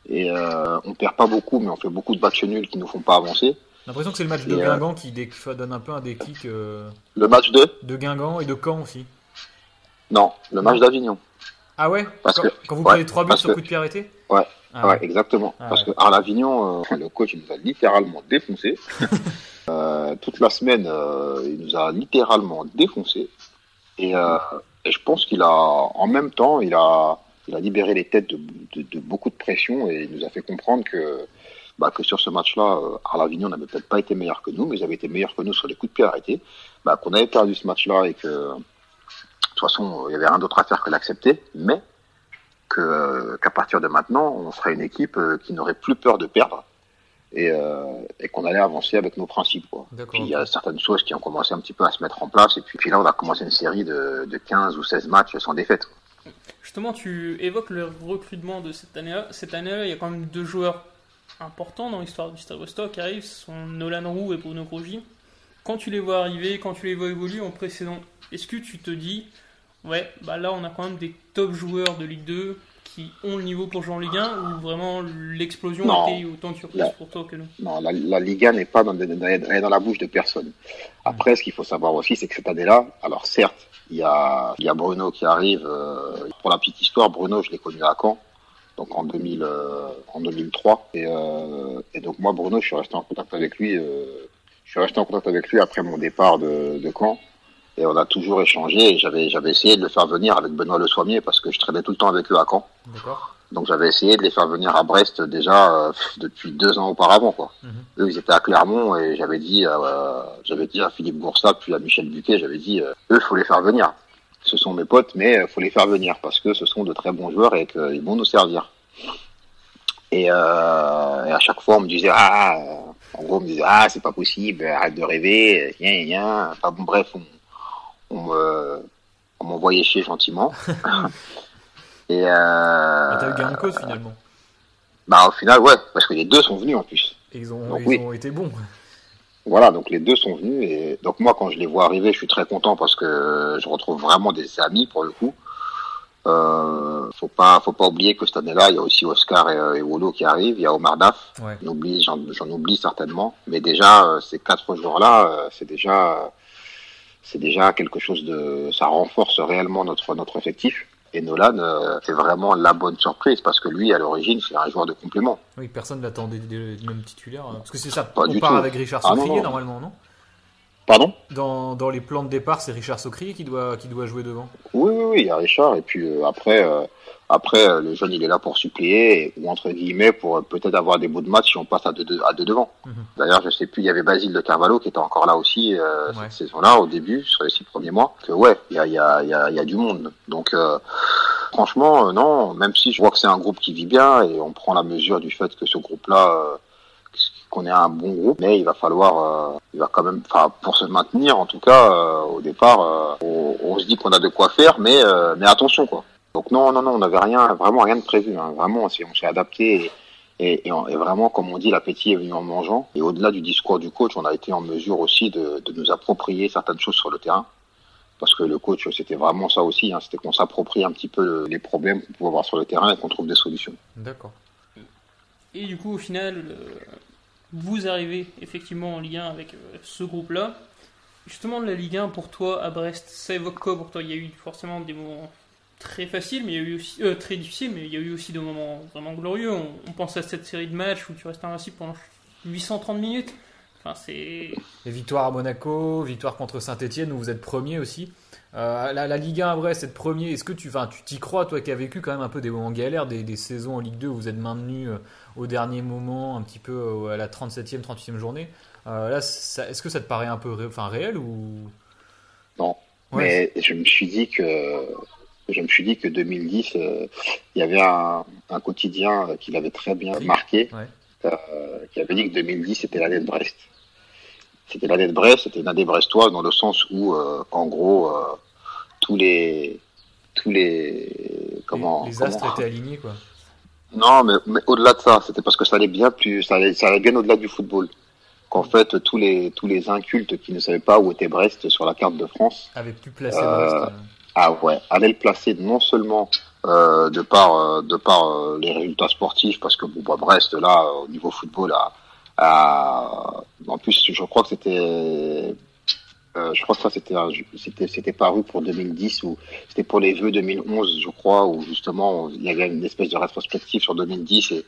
Et euh, on perd pas beaucoup, mais on fait beaucoup de matchs nuls qui nous font pas avancer. J'ai l'impression que c'est le match de Et, euh, Guingamp qui dé- donne un peu un déclic euh, Le match de? de Guingamp et de Caen aussi. Non, le match d'Avignon. Ah ouais Parce quand, que- quand vous ouais, prenez 3 buts sur que- coup de pied arrêté Ouais, Ah ouais, exactement. Ah Parce ouais. que à l'Avignon, euh, le coach il nous a littéralement défoncé. Euh, toute la semaine, euh, il nous a littéralement défoncé. Et, euh, et je pense qu'il a, en même temps, il a, il a libéré les têtes de, de, de beaucoup de pression et il nous a fait comprendre que, bah, que sur ce match-là, euh, à l'Avignon n'avait peut-être pas été meilleur que nous, mais ils avaient été meilleurs que nous sur les coups de pied arrêtés. Bah, qu'on avait perdu ce match-là et que, toute façon, il y avait rien d'autre à faire que l'accepter. Mais que euh, qu'à partir de maintenant, on serait une équipe euh, qui n'aurait plus peur de perdre et, euh, et qu'on allait avancer avec nos principes. Quoi. Puis il y a certaines choses qui ont commencé un petit peu à se mettre en place et puis, puis là on a commencé une série de, de 15 ou 16 matchs sans défaite. Justement, tu évoques le recrutement de cette année-là. Cette année-là, il y a quand même deux joueurs importants dans l'histoire du Stade Rostock qui arrivent, ce sont Nolan Roux et Bruno Grosjean. Quand tu les vois arriver, quand tu les vois évoluer en précédent, est-ce que tu te dis, ouais, bah là on a quand même des top joueurs de Ligue 2 qui ont le niveau pour jouer en Ligue 1 ou vraiment l'explosion Non. a été autant de surprise Non. pour toi que nous? Non, la, la Liga n'est pas dans, dans, dans- dans la bouche de personne. Après, ce qu'il faut savoir aussi, c'est que cette année-là, alors certes, il y a, il y a Bruno qui arrive. euh, pour la petite histoire, Bruno, je l'ai connu à Caen, donc en 2000, euh, en 2003. Et, euh, et donc moi, Bruno, je suis resté en contact avec lui. euh, je suis resté en contact avec lui après mon départ de, de Caen. Et on a toujours échangé. J'avais, j'avais essayé de le faire venir avec Benoît Le Soimier parce que je traînais tout le temps avec eux à Caen. D'accord. Donc j'avais essayé de les faire venir à Brest déjà euh, depuis deux ans auparavant quoi. Mhm. Eux ils étaient à Clermont et j'avais dit euh, j'avais dit à Philippe Goursat puis à Michel Buquet j'avais dit euh, eux faut les faire venir. Ce sont mes potes mais euh, faut les faire venir parce que ce sont de très bons joueurs et qu'ils vont nous servir. Et, et à chaque fois on me disait ah en gros on me disait ah c'est pas possible arrête de rêver rien rien enfin bon bref on, on me on m'envoyait chier gentiment. et euh, Ah, T'as eu gain de cause finalement. bah au final ouais, parce que les deux sont venus en plus. Et ils ont, Donc, ils oui. ont été bons. Voilà, donc les deux sont venus et donc moi quand je les vois arriver, je suis très content parce que je retrouve vraiment des amis pour le coup. Euh, faut pas, faut pas oublier que cette année-là, il y a aussi Oscar et, euh, et Wolo qui arrivent, il y a Omar Daf, Ouais. j'en oublie, j'en, j'en oublie certainement, mais déjà euh, ces quatre joueurs-là, euh, c'est déjà, c'est déjà quelque chose de, ça renforce réellement notre notre effectif. Et Nolan, euh, c'est vraiment la bonne surprise parce que lui, à l'origine, c'est un joueur de complément. Oui, personne l'attendait du même titulaire. hein. Parce que c'est ça, Pas on part tout. avec Richard Ah, non, Socrier non. normalement, non? Pardon dans, dans les plans de départ, c'est Richard Socrier qui doit, qui doit jouer devant. Oui, oui, oui, il y a Richard. Et puis euh, après, euh, après euh, le jeune, il est là pour suppléer, et- ou entre guillemets, pour euh, peut-être avoir des bouts de match si on passe à deux, deux- à deux devant. Mhm. D'ailleurs, je sais plus, il y avait Basile de Carvalho qui était encore là aussi euh, Ouais. cette saison-là, au début, sur les six premiers mois. Que ouais, il y a, y, a, y, a, y a du monde. Donc, euh, franchement, non, même si je vois que c'est un groupe qui vit bien, et on prend la mesure du fait que ce groupe-là... qu'on est un bon groupe, mais il va falloir, euh, il va quand même, enfin, pour se maintenir, en tout cas, euh, au départ, euh, on, on se dit qu'on a de quoi faire, mais, euh, mais attention, quoi. Donc non, non, non, on n'avait rien, vraiment rien de prévu. Hein. Vraiment, on s'est on s'est adapté et, et, et, en- et vraiment, comme on dit, l'appétit est venu en mangeant. Et au-delà du discours du coach, on a été en mesure aussi de, de nous approprier certaines choses sur le terrain. Parce que le coach, c'était vraiment ça aussi, hein, c'était qu'on s'approprie un petit peu le- les problèmes qu'on pouvait avoir sur le terrain et qu'on trouve des solutions. D'accord. Et du coup, au final, euh, vous arrivez effectivement en Ligue 1 avec ce groupe-là. Justement, la Ligue 1 pour toi à Brest, ça évoque quoi pour toi? Il y a eu forcément des moments très faciles, mais il y a eu aussi très difficiles, mais il y a eu aussi des moments vraiment glorieux. On, pense à cette série de matchs où tu restes invincible pendant 830 minutes. Enfin, c'est. Les victoires à Monaco, victoire contre Saint-Etienne où vous êtes premier aussi. Euh, la, la, Ligue 1 à Brest, être premier, est-ce que tu tu t'y crois, toi qui as vécu quand même un peu des moments galères, des, saisons en Ligue 2 où vous êtes maintenu euh, au dernier moment, un petit peu euh, à la 37e, 38e journée euh, Là, est-ce que ça te paraît un peu ré, enfin, réel ou? Non. Ouais, mais je me suis dit que je me suis dit que 2010, il y avait un, un quotidien qui l'avait très bien marqué, ouais. qui avait dit que 2010 c'était l'année de Brest c'était l'année de Brest, c'était une année brestoise dans le sens où, euh, en gros, euh, tous les, tous les, comment, les, les astres comment... étaient alignés quoi. Non, mais, mais au-delà de ça, c'était parce que ça allait bien plus, ça allait, ça allait bien au-delà du football. Qu'en fait, tous les, tous les incultes qui ne savaient pas où était Brest sur la carte de France avaient pu placer euh, Brest. Ah ouais, allaient le placer non seulement euh, de par, de par les résultats sportifs, parce que bon, bah, Brest là, au niveau football, a euh, en plus, je crois que c'était, euh, je crois que ça c'était, c'était, c'était paru pour 2010 ou c'était pour les vœux 2011, je crois, où justement il y avait une espèce de rétrospective sur 2010 et,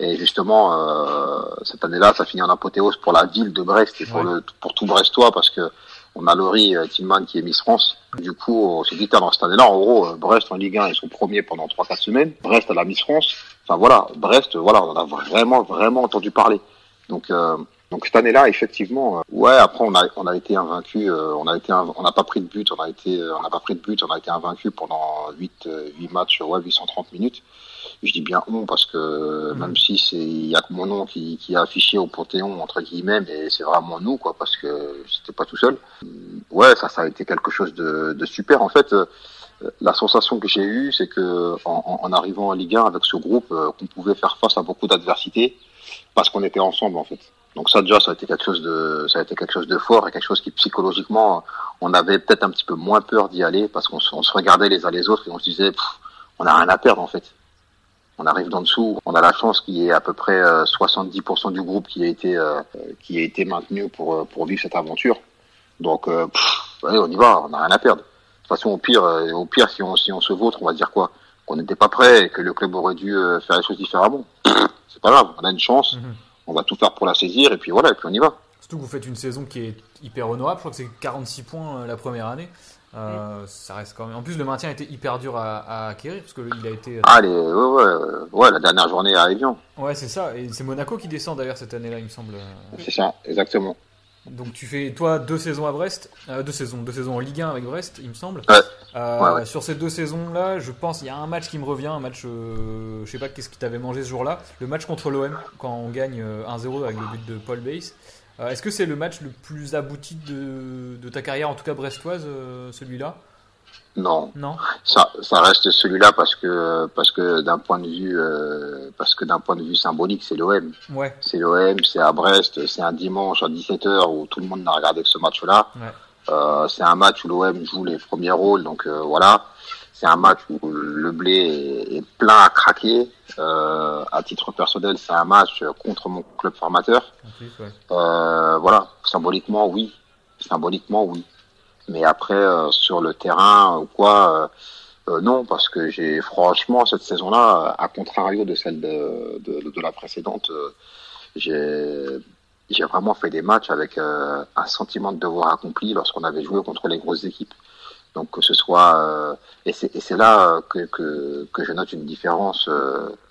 et justement euh, cette année-là, ça finit en apothéose pour la ville de Brest et pour ouais. le, pour tout Brestois parce que on a Laurie euh, Tillman qui est Miss France. Du coup, on s'est dit, dans cette année-là, en gros, Brest en Ligue 1, ils sont premiers pendant 3-4 semaines. Brest à la Miss France. Enfin voilà, Brest, voilà, on en a vraiment, vraiment entendu parler. Donc, euh, donc cette année-là, effectivement, euh, ouais. Après, on a on a été invaincu. Euh, on a été on n'a pas pris de but. On a été on n'a pas pris de but. On a été invaincu pendant 8 8 matchs, ouais, 830 minutes. Je dis bien on parce que mmh. même si c'est il y a que mon nom qui qui est affiché au Panthéon entre guillemets, mais c'est vraiment nous quoi parce que j'étais pas tout seul. Ouais, ça ça a été quelque chose de, de super en fait. La sensation que j'ai eue, c'est que en, en, arrivant en Ligue 1 avec ce groupe, qu'on pouvait faire face à beaucoup d'adversités parce qu'on était ensemble en fait. Donc ça déjà ça a été quelque chose de ça a été quelque chose de fort et quelque chose qui psychologiquement on avait peut-être un petit peu moins peur d'y aller parce qu'on se, on se regardait les uns les autres et on se disait on a rien à perdre en fait. On arrive d'en dessous, on a la chance qu'il y ait à peu près euh, 70% du groupe qui a été euh, qui a été maintenu pour pour vivre cette aventure. Donc euh, pff, allez, on y va, on a rien à perdre. De toute façon au pire au pire si on si on se vautre, on va dire quoi? Qu'on n'était pas prêt et que le club aurait dû faire les choses différemment c'est pas grave, on a une chance, mmh. On va tout faire pour la saisir, et puis voilà, et puis on y va. Surtout que vous faites une saison qui est hyper honorable, je crois que c'est 46 points euh, la première année. Euh, mmh. Ça reste quand même. En plus, le maintien a été hyper dur à, à acquérir parce qu'il a été. Ah, les... ouais, ouais, ouais, la dernière journée à Evian. Ouais, c'est ça. Et c'est Monaco qui descend d'ailleurs cette année-là, il me semble. C'est ça, exactement. Donc tu fais toi deux saisons à Brest, euh, deux saisons, deux saisons en Ligue 1 avec Brest, il me semble. Ouais. Euh, ouais, ouais. Sur ces deux saisons-là, je pense il y a un match qui me revient, un match, euh, je sais pas qu'est-ce qui t'avait mangé ce jour-là, le match contre l'OM quand on gagne 1-0 avec le but de Paul Bass. Euh, Est-ce que c'est le match le plus abouti de, de, ta carrière, en tout cas brestoise, euh, celui-là? Non. Non. Ça, ça reste celui-là parce que parce que d'un point de vue euh, parce que d'un point de vue symbolique, c'est l'OM. Ouais. C'est l'OM, c'est à Brest, c'est un dimanche à 17h où tout le monde n'a regardé que ce match-là. Ouais. Euh, c'est un match où l'OM joue les premiers rôles, donc euh, voilà. C'est un match où le blé est, est plein à craquer. À titre personnel, c'est un match contre mon club formateur. Ouais. voilà. Symboliquement, oui. Symboliquement, oui. Mais après, euh, sur le terrain ou quoi, euh, non, parce que j'ai franchement cette saison-là, à contrario de celle de, de, de la précédente, euh, j'ai j'ai vraiment fait des matchs avec un sentiment de devoir accompli lorsqu'on avait joué contre les grosses équipes. Donc que ce soit et c'est là que, que, que je note une différence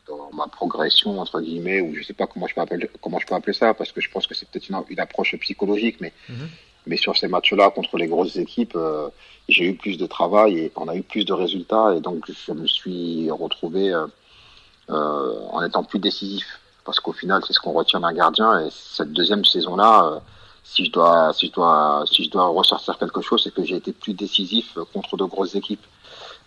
dans ma progression entre guillemets ou je sais pas comment je peux appeler comment je peux appeler ça parce que je pense que c'est peut-être une, une, approche psychologique mais -hmm. Mais sur ces matchs-là, contre les grosses équipes, euh, j'ai eu plus de travail et on a eu plus de résultats. Et donc, je me suis retrouvé euh, euh, en étant plus décisif. Parce qu'au final, c'est ce qu'on retient d'un gardien. Et cette deuxième saison-là, euh, si je dois, si je dois, si je dois ressortir quelque chose, c'est que j'ai été plus décisif contre de grosses équipes.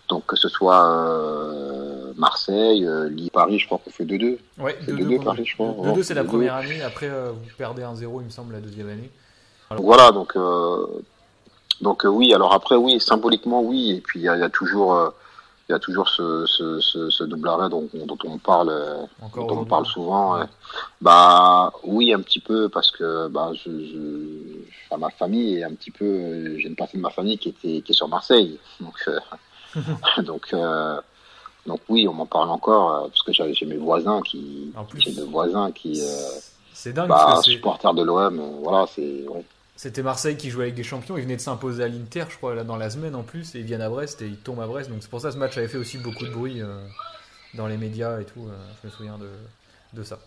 Donc, que ce soit euh, Marseille, Lille, Paris, je crois qu'on fait 2-2. Ouais, 2-2 Paris, je crois. 2-2, c'est la première année. Après, vous perdez 1-0, il me semble, la deuxième année. Voilà, donc euh, donc euh, oui. Alors après, oui, symboliquement, oui. Et puis il y, y, a toujours il y a toujours ce, ce, ce, ce double arrêt dont, dont on parle, euh, Encore dont on parle souvent. ouais. Bah oui, un petit peu parce que bah je, je enfin, ma famille est un petit peu, euh, j'ai une partie de ma famille qui était qui est sur Marseille, donc euh, donc euh, donc oui, on m'en parle encore euh, parce que j'ai mes voisins qui, En plus, j'ai des voisins qui, euh, c'est dingue bah supporters de l'OM, euh, voilà, c'est ouais. C'était Marseille qui jouait avec des champions. Ils venaient de s'imposer à l'Inter, je crois, là dans la semaine en plus. Et ils viennent à Brest et ils tombent à Brest. Donc c'est pour ça que ce match avait fait aussi beaucoup de bruit euh, dans les médias et tout. euh, je me souviens de, de ça.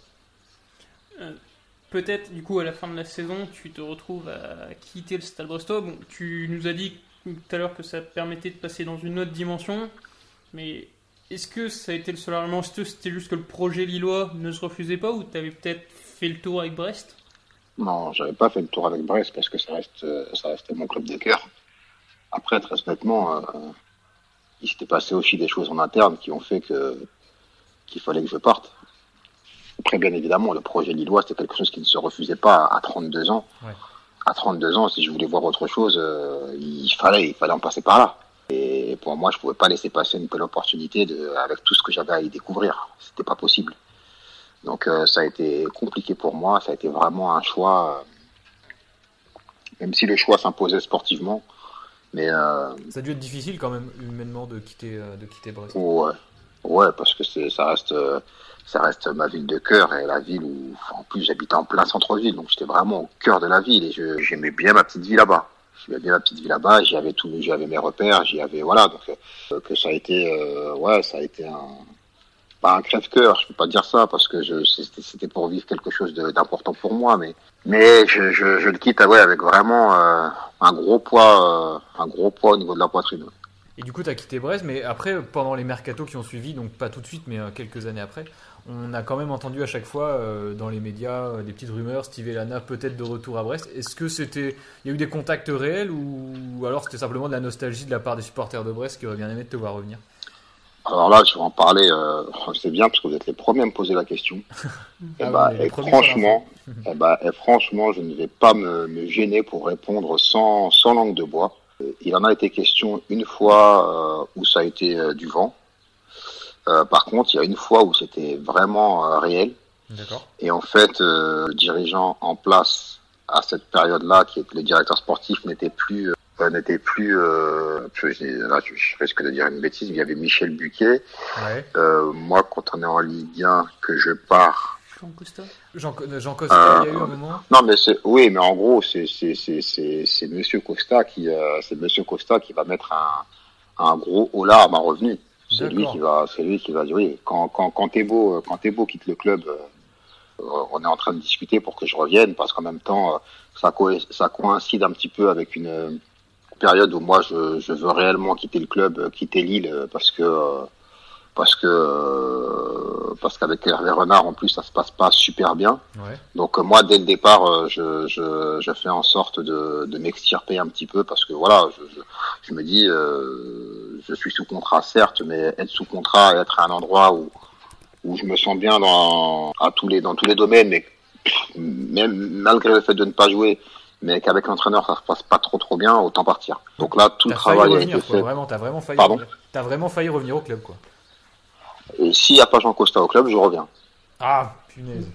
Peut-être, du coup, à la fin de la saison, tu te retrouves à quitter le Stade Brestois. Bon, tu nous as dit tout à l'heure que ça permettait de passer dans une autre dimension, mais est-ce que ça a été le seul argument? C'était juste que le projet lillois ne se refusait pas ou tu avais peut-être fait le tour avec Brest? Non, j'avais pas fait le tour avec Brest parce que ça reste, euh, ça restait mon club de cœur. Après, très honnêtement, euh, il s'était passé aussi des choses en interne qui ont fait que qu'il fallait que je parte. Après, bien évidemment, le projet lillois, c'était quelque chose qui ne se refusait pas à 32 ans. Ouais. À 32 ans, si je voulais voir autre chose, euh, il fallait, il fallait en passer par là. Et pour moi, je pouvais pas laisser passer une telle opportunité de, avec tout ce que j'avais à y découvrir. C'était pas possible. Donc euh, ça a été compliqué pour moi, ça a été vraiment un choix, euh, même si le choix s'imposait sportivement, mais euh, Ça a dû être difficile quand même humainement de quitter, euh, de quitter Brest. ouais, ouais, parce que ça reste, ça reste ma ville de cœur et la ville où, en plus, j'habitais en plein centre-ville, donc j'étais vraiment au cœur de la ville et j'aimais bien ma petite vie là-bas. J'aimais bien ma petite vie là-bas, j'y avais tout, j'y avais mes repères, j'y avais, voilà, donc euh, que ça a été, euh, ouais, ça a été un, pas un crève-cœur, je peux pas dire ça parce que c'était, pour vivre quelque chose d'important pour moi, mais, je, le quitte, ah avec vraiment euh, un gros poids, euh, un gros poids au niveau de la poitrine. Et du coup, tu as quitté Brest, mais après, pendant les mercatos qui ont suivi, donc pas tout de suite, mais euh, quelques années après, on a quand même entendu à chaque fois dans les médias des petites rumeurs, Steve Elana peut-être de retour à Brest. Est-ce que c'était, il y a eu des contacts réels ou, alors c'était simplement de la nostalgie de la part des supporters de Brest qui auraient bien aimé te voir revenir? Alors là, je vais en parler, euh, c'est bien parce que vous êtes les premiers à me poser la question. et, Ah bah, oui, les et sur franchement, et bah, et franchement, je ne vais pas me, me gêner pour répondre sans, sans langue de bois. Euh, Il en a été question une fois euh, où ça a été euh, du vent. Euh, par contre, il y a une fois où c'était vraiment euh, réel. D'accord. Et en fait, euh, le dirigeant en place à cette période-là, qui était le directeur sportif, n'était plus, euh, n'était plus. Euh, je, là, je, je risque de dire une bêtise. mais Il y avait Michel Buquet. Ouais. Euh, moi, quand on est en Ligue 1, que je pars. Jean Costa Jean, Jean Costa, il y a eu Euh, un moment Non, mais c'est oui, mais en gros, c'est c'est c'est c'est c'est Monsieur Costa qui euh, c'est Monsieur Costa qui va mettre un un gros holà à ma revenu. C'est lui D'accord. qui va c'est lui qui va dire oui. Quand quand quand Thébault euh, quand Thébault quitte le club, euh, euh, on est en train de discuter pour que je revienne parce qu'en même temps, euh, ça co ça coïncide un petit peu avec une euh, période où moi je je veux réellement quitter le club, euh, quitter Lille euh, parce que euh, parce que parce qu'avec Hervé Renard en plus ça se passe pas super bien. Ouais. Donc moi, dès le départ, je, je, je fais en sorte de, de m'extirper un petit peu parce que voilà, je, je, me dis, euh, je suis sous contrat certes, mais être sous contrat et être à un endroit où, où je me sens bien dans, à tous les, dans tous les domaines, mais même malgré le fait de ne pas jouer, mais qu'avec l'entraîneur ça se passe pas trop trop bien, autant partir. Donc là, tout le travail a revenir, été quoi. fait. Vraiment, t'as vraiment failli. Pardon revenir. T'as vraiment failli revenir au club, quoi. Et s'il n'y a pas Jean Costa au club, je reviens. Ah, punaise.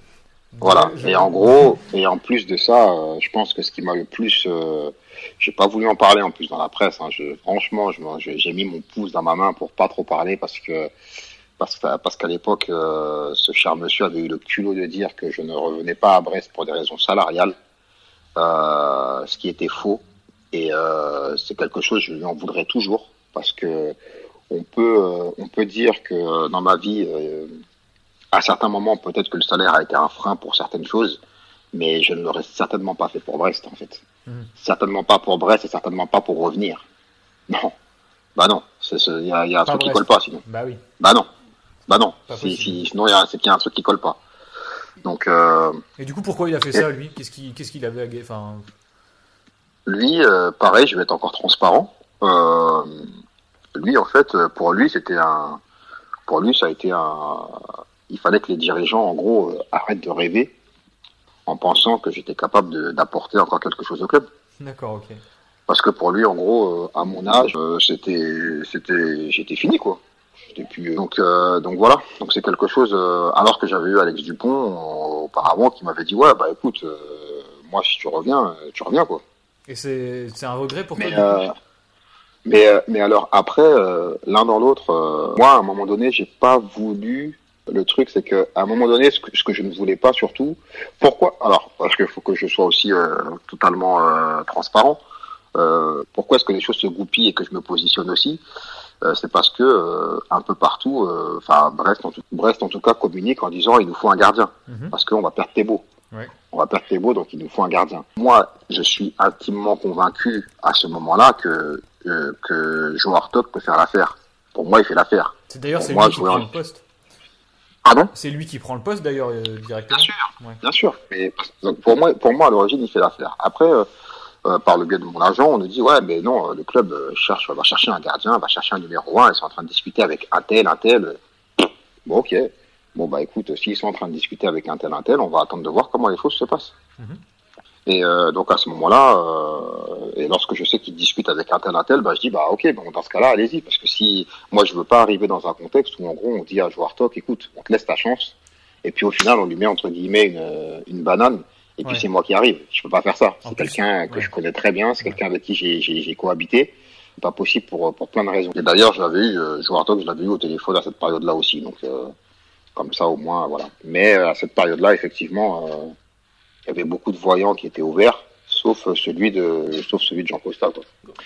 Voilà. Je- Et en gros, et en plus de ça, euh, je pense que ce qui m'a le plus, euh, j'ai pas voulu en parler en plus dans la presse. Hein, je, franchement, je- j'ai mis mon pouce dans ma main pour pas trop parler parce que parce qu'à l'époque, euh, ce cher monsieur avait eu le culot de dire que je ne revenais pas à Brest pour des raisons salariales, ce qui était faux. Et euh, c'est quelque chose, je lui en voudrais toujours parce que on peut euh, on peut dire que euh, dans ma vie. euh, à certains moments, peut-être que le salaire a été un frein pour certaines choses, mais je ne l'aurais certainement pas fait pour Brest, en fait. Mhm. Certainement pas pour Brest et certainement pas pour revenir. Non. Bah non. Il y a, y a un Pas truc qui Brest. colle pas, sinon. Bah oui. Bah non. Bah non. Si- si- sinon, c'est qu'il y a un truc qui colle pas. Donc, euh, Et du coup, pourquoi il a fait ça, lui? Qu'est-ce qu'il avait à... Enfin, lui, euh, pareil, je vais être encore transparent. Euh, lui, en fait, pour lui, c'était un... Pour lui, ça a été un... Il fallait que les dirigeants, en gros, arrêtent de rêver en pensant que j'étais capable d'apporter encore quelque chose au club. d'accord, ok. Parce que pour lui, en gros, euh, à mon âge, euh, c'était, c'était, j'étais fini, quoi. Depuis. Donc, euh, donc voilà. Donc c'est quelque chose. euh, alors que j'avais eu Alex Dupont euh, auparavant qui m'avait dit ouais bah écoute, euh, moi si tu reviens, euh, tu reviens quoi. Et c'est c'est un regret pour toi Mais euh, mais mais alors après euh, l'un dans l'autre, euh, moi à un moment donné j'ai pas voulu. Le truc c'est que à un moment donné ce que, ce que je ne voulais pas surtout. Pourquoi Alors parce qu'il faut que je sois aussi euh, totalement euh, transparent. Euh, pourquoi est-ce que les choses se goupillent et que je me positionne aussi? C'est parce que euh, un peu partout, euh, enfin Brest, en tout, Brest en tout cas communique en disant il nous faut un gardien Mhm. parce qu'on va perdre Thébault. Ouais. On va perdre Thébault, donc il nous faut un gardien. Moi, je suis intimement convaincu à ce moment-là que euh, que Joe Hartog peut faire l'affaire. Pour moi, il fait l'affaire. C'est d'ailleurs c'est lui qui prend en- le poste. Pardon? C'est lui qui prend le poste d'ailleurs euh, directement. Bien sûr, Ouais. bien sûr. Mais donc pour moi, pour moi à l'origine, il fait l'affaire. Après, euh, euh, par le biais de mon agent, on nous dit ouais, mais non, euh, le club euh, cherche, va chercher un gardien, va chercher un numéro un. Ils sont en train de discuter avec un tel, un tel. Bon, ok. Bon bah écoute, s'ils sont en train de discuter avec un tel, un tel, on va attendre de voir comment les choses se passent. Mhm. Et euh, donc à ce moment-là, euh, et lorsque je sais qu'ils discutent avec un tel, un tel, bah je dis bah ok, bon dans ce cas-là, allez-y, parce que si moi je veux pas arriver dans un contexte où en gros on dit à joueur Tok, écoute, on te laisse ta chance, et puis au final on lui met entre guillemets une, une banane, et puis Ouais. c'est moi qui arrive. Je peux pas faire ça. C'est quelqu'un que ouais. je connais très bien, c'est quelqu'un avec qui j'ai j'ai j'ai cohabité. Pas possible pour pour plein de raisons. Et d'ailleurs, je l'avais eu, euh, je l'avais eu au téléphone à cette période-là aussi, donc euh, comme ça au moins voilà. Mais euh, à cette période-là, effectivement, euh, il y avait beaucoup de voyants qui étaient ouverts, sauf euh, celui de sauf celui de Jean Costa. quoi.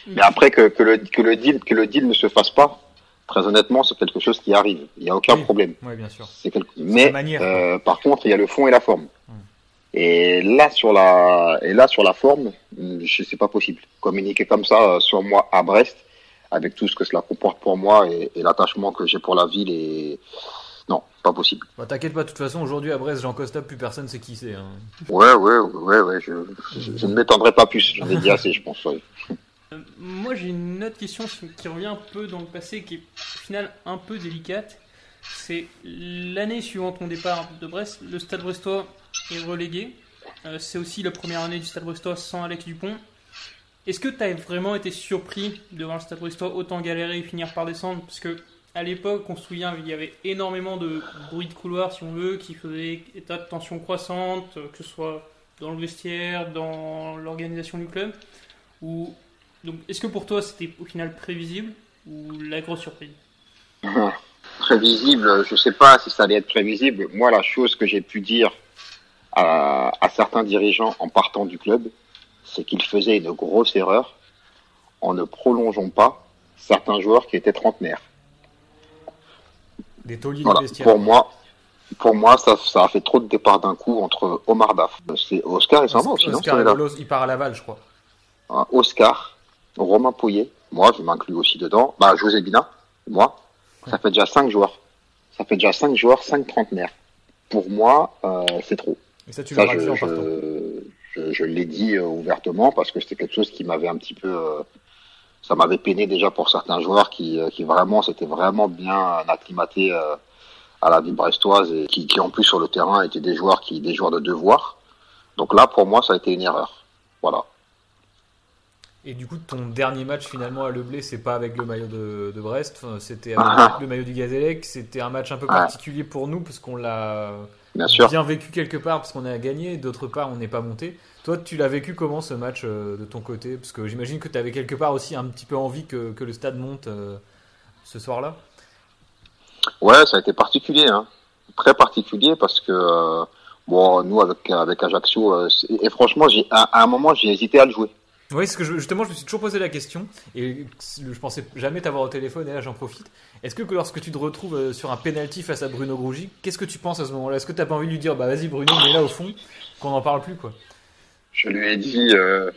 Mais après que, que le que le deal que le deal ne se fasse pas, très honnêtement, c'est quelque chose qui arrive. Il y a aucun Oui. problème. Ouais, bien sûr. C'est quelque... Mais manière, euh, par contre, il y a le fond et la forme. Hmm. Et là sur la et là sur la forme, je sais pas possible. Communiquer comme ça euh, sur moi à Brest, avec tout ce que cela comporte pour moi et, et l'attachement que j'ai pour la ville et non, pas possible. Bah, T'inquiète pas, de toute façon, aujourd'hui à Brest, Jean Costa, plus personne sait qui c'est. hein. Ouais, ouais, ouais, ouais. Je, je, je ne m'étendrai pas plus. J'en ai dit assez, je pense. ouais. Euh, Moi, j'ai une autre question qui revient un peu dans le passé, qui est au final un peu délicate. C'est l'année suivant ton départ de Brest, le Stade Brestois est relégué. Euh, c'est aussi la première année du Stade Brestois sans Alex Dupont. Est-ce que tu as vraiment été surpris de voir le Stade Brestois autant galérer et finir par descendre? Parce que à l'époque, on se souvient, il y avait énormément de bruit de couloir, si on veut, qui faisait état de tension croissante, euh, que ce soit dans le vestiaire, dans l'organisation du club. Ou donc, est-ce que pour toi c'était au final prévisible ou la grosse surprise? prévisible, je sais pas si ça allait être prévisible. Moi, la chose que j'ai pu dire à, à certains dirigeants en partant du club, c'est qu'ils faisaient une grosse erreur en ne prolongeant pas certains joueurs qui étaient trentenaires. Des Voilà. Pour moi, pour moi, ça, ça a fait trop de départs d'un coup entre Omar Daf, c'est Oscar et s'en va aussi, Oscar il part à Laval, je crois. Hein, Oscar, Romain Pouillet, moi, je m'inclus aussi dedans. Bah, José Bina, moi, ça fait déjà cinq joueurs. Ça fait déjà cinq joueurs, cinq trentenaires. Pour moi, euh, c'est trop. Et ça, tu je, je, je, je l'ai dit euh, ouvertement parce que c'était quelque chose qui m'avait un petit peu, euh, ça m'avait peiné déjà pour certains joueurs qui, euh, qui vraiment, s'étaient vraiment bien acclimatés euh, à la vie brestoise et qui, qui en plus sur le terrain étaient des joueurs qui, des joueurs de devoir. Donc là, pour moi, ça a été une erreur. Voilà. Et du coup, ton dernier match finalement à Le Blé, c'est pas avec le maillot de, de Brest, c'était avec Ah. le maillot du Gazélec. C'était un match un peu particulier pour nous parce qu'on l'a Bien vécu quelque part parce qu'on a gagné, d'autre part on n'est pas monté. Toi, tu l'as vécu comment ce match euh, de ton côté? Parce que j'imagine que tu avais quelque part aussi un petit peu envie que, que le stade monte euh, ce soir-là. Ouais, ça a été particulier, hein. très particulier parce que euh, bon, nous avec avec Ajaccio et franchement, j'ai à, à un moment j'ai hésité à le jouer. Oui, parce que justement, je me suis toujours posé la question et je pensais jamais t'avoir au téléphone et là j'en profite. Est-ce que lorsque tu te retrouves euh, sur un penalty face à Bruno Grougy, qu'est-ce que tu penses à ce moment-là? Est-ce que t'as pas envie de lui dire bah vas-y Bruno, mais là au fond, qu'on n'en parle plus quoi? Je lui ai dit, euh,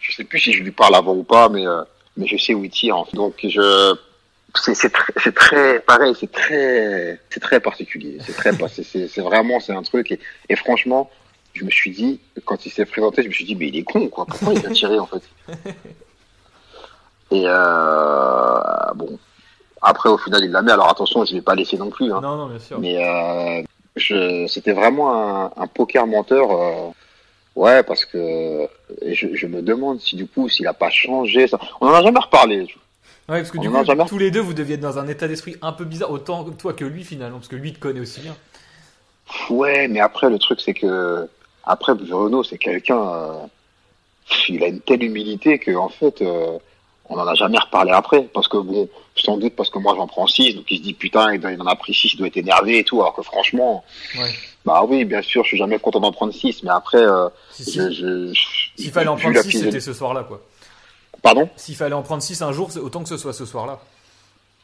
je sais plus si je lui parle avant ou pas, mais euh, mais je sais où il tire. en fait. Donc je c'est très, pareil, c'est très très particulier. C'est c'est vraiment c'est un truc et franchement, je me suis dit quand il s'est présenté, je me suis dit mais il est con quoi. Pourquoi il a tiré en fait Et euh, bon. Après, au final, il l'a mis. Alors attention, je vais pas laisser non plus. Hein. Non, non, bien sûr. Mais euh, je, c'était vraiment un, un poker menteur. euh, ouais, parce que je, je me demande si du coup, s'il a pas changé. Ça. On en a jamais reparlé. Ouais, parce que On du coup, jamais tous les deux, vous deviez être dans un état d'esprit un peu bizarre, autant toi que lui finalement, parce que lui te connaît aussi bien. Ouais, mais après, le truc, c'est que. Après, Bruno, c'est quelqu'un. euh, Il a une telle humilité que, en fait, euh, on n'en a jamais reparlé après. Parce que, bon, sans doute parce que moi, j'en prends 6, donc il se dit, putain, il il en a pris 6, il doit être énervé et tout. Alors que, franchement, Ouais. bah oui, bien sûr, je suis jamais content d'en prendre 6, mais après, euh, Si, je. je- S'il fallait en prendre la 6, physionomie- c'était ce soir-là, quoi. Pardon? S'il fallait en prendre 6 un jour, autant que ce soit ce soir-là.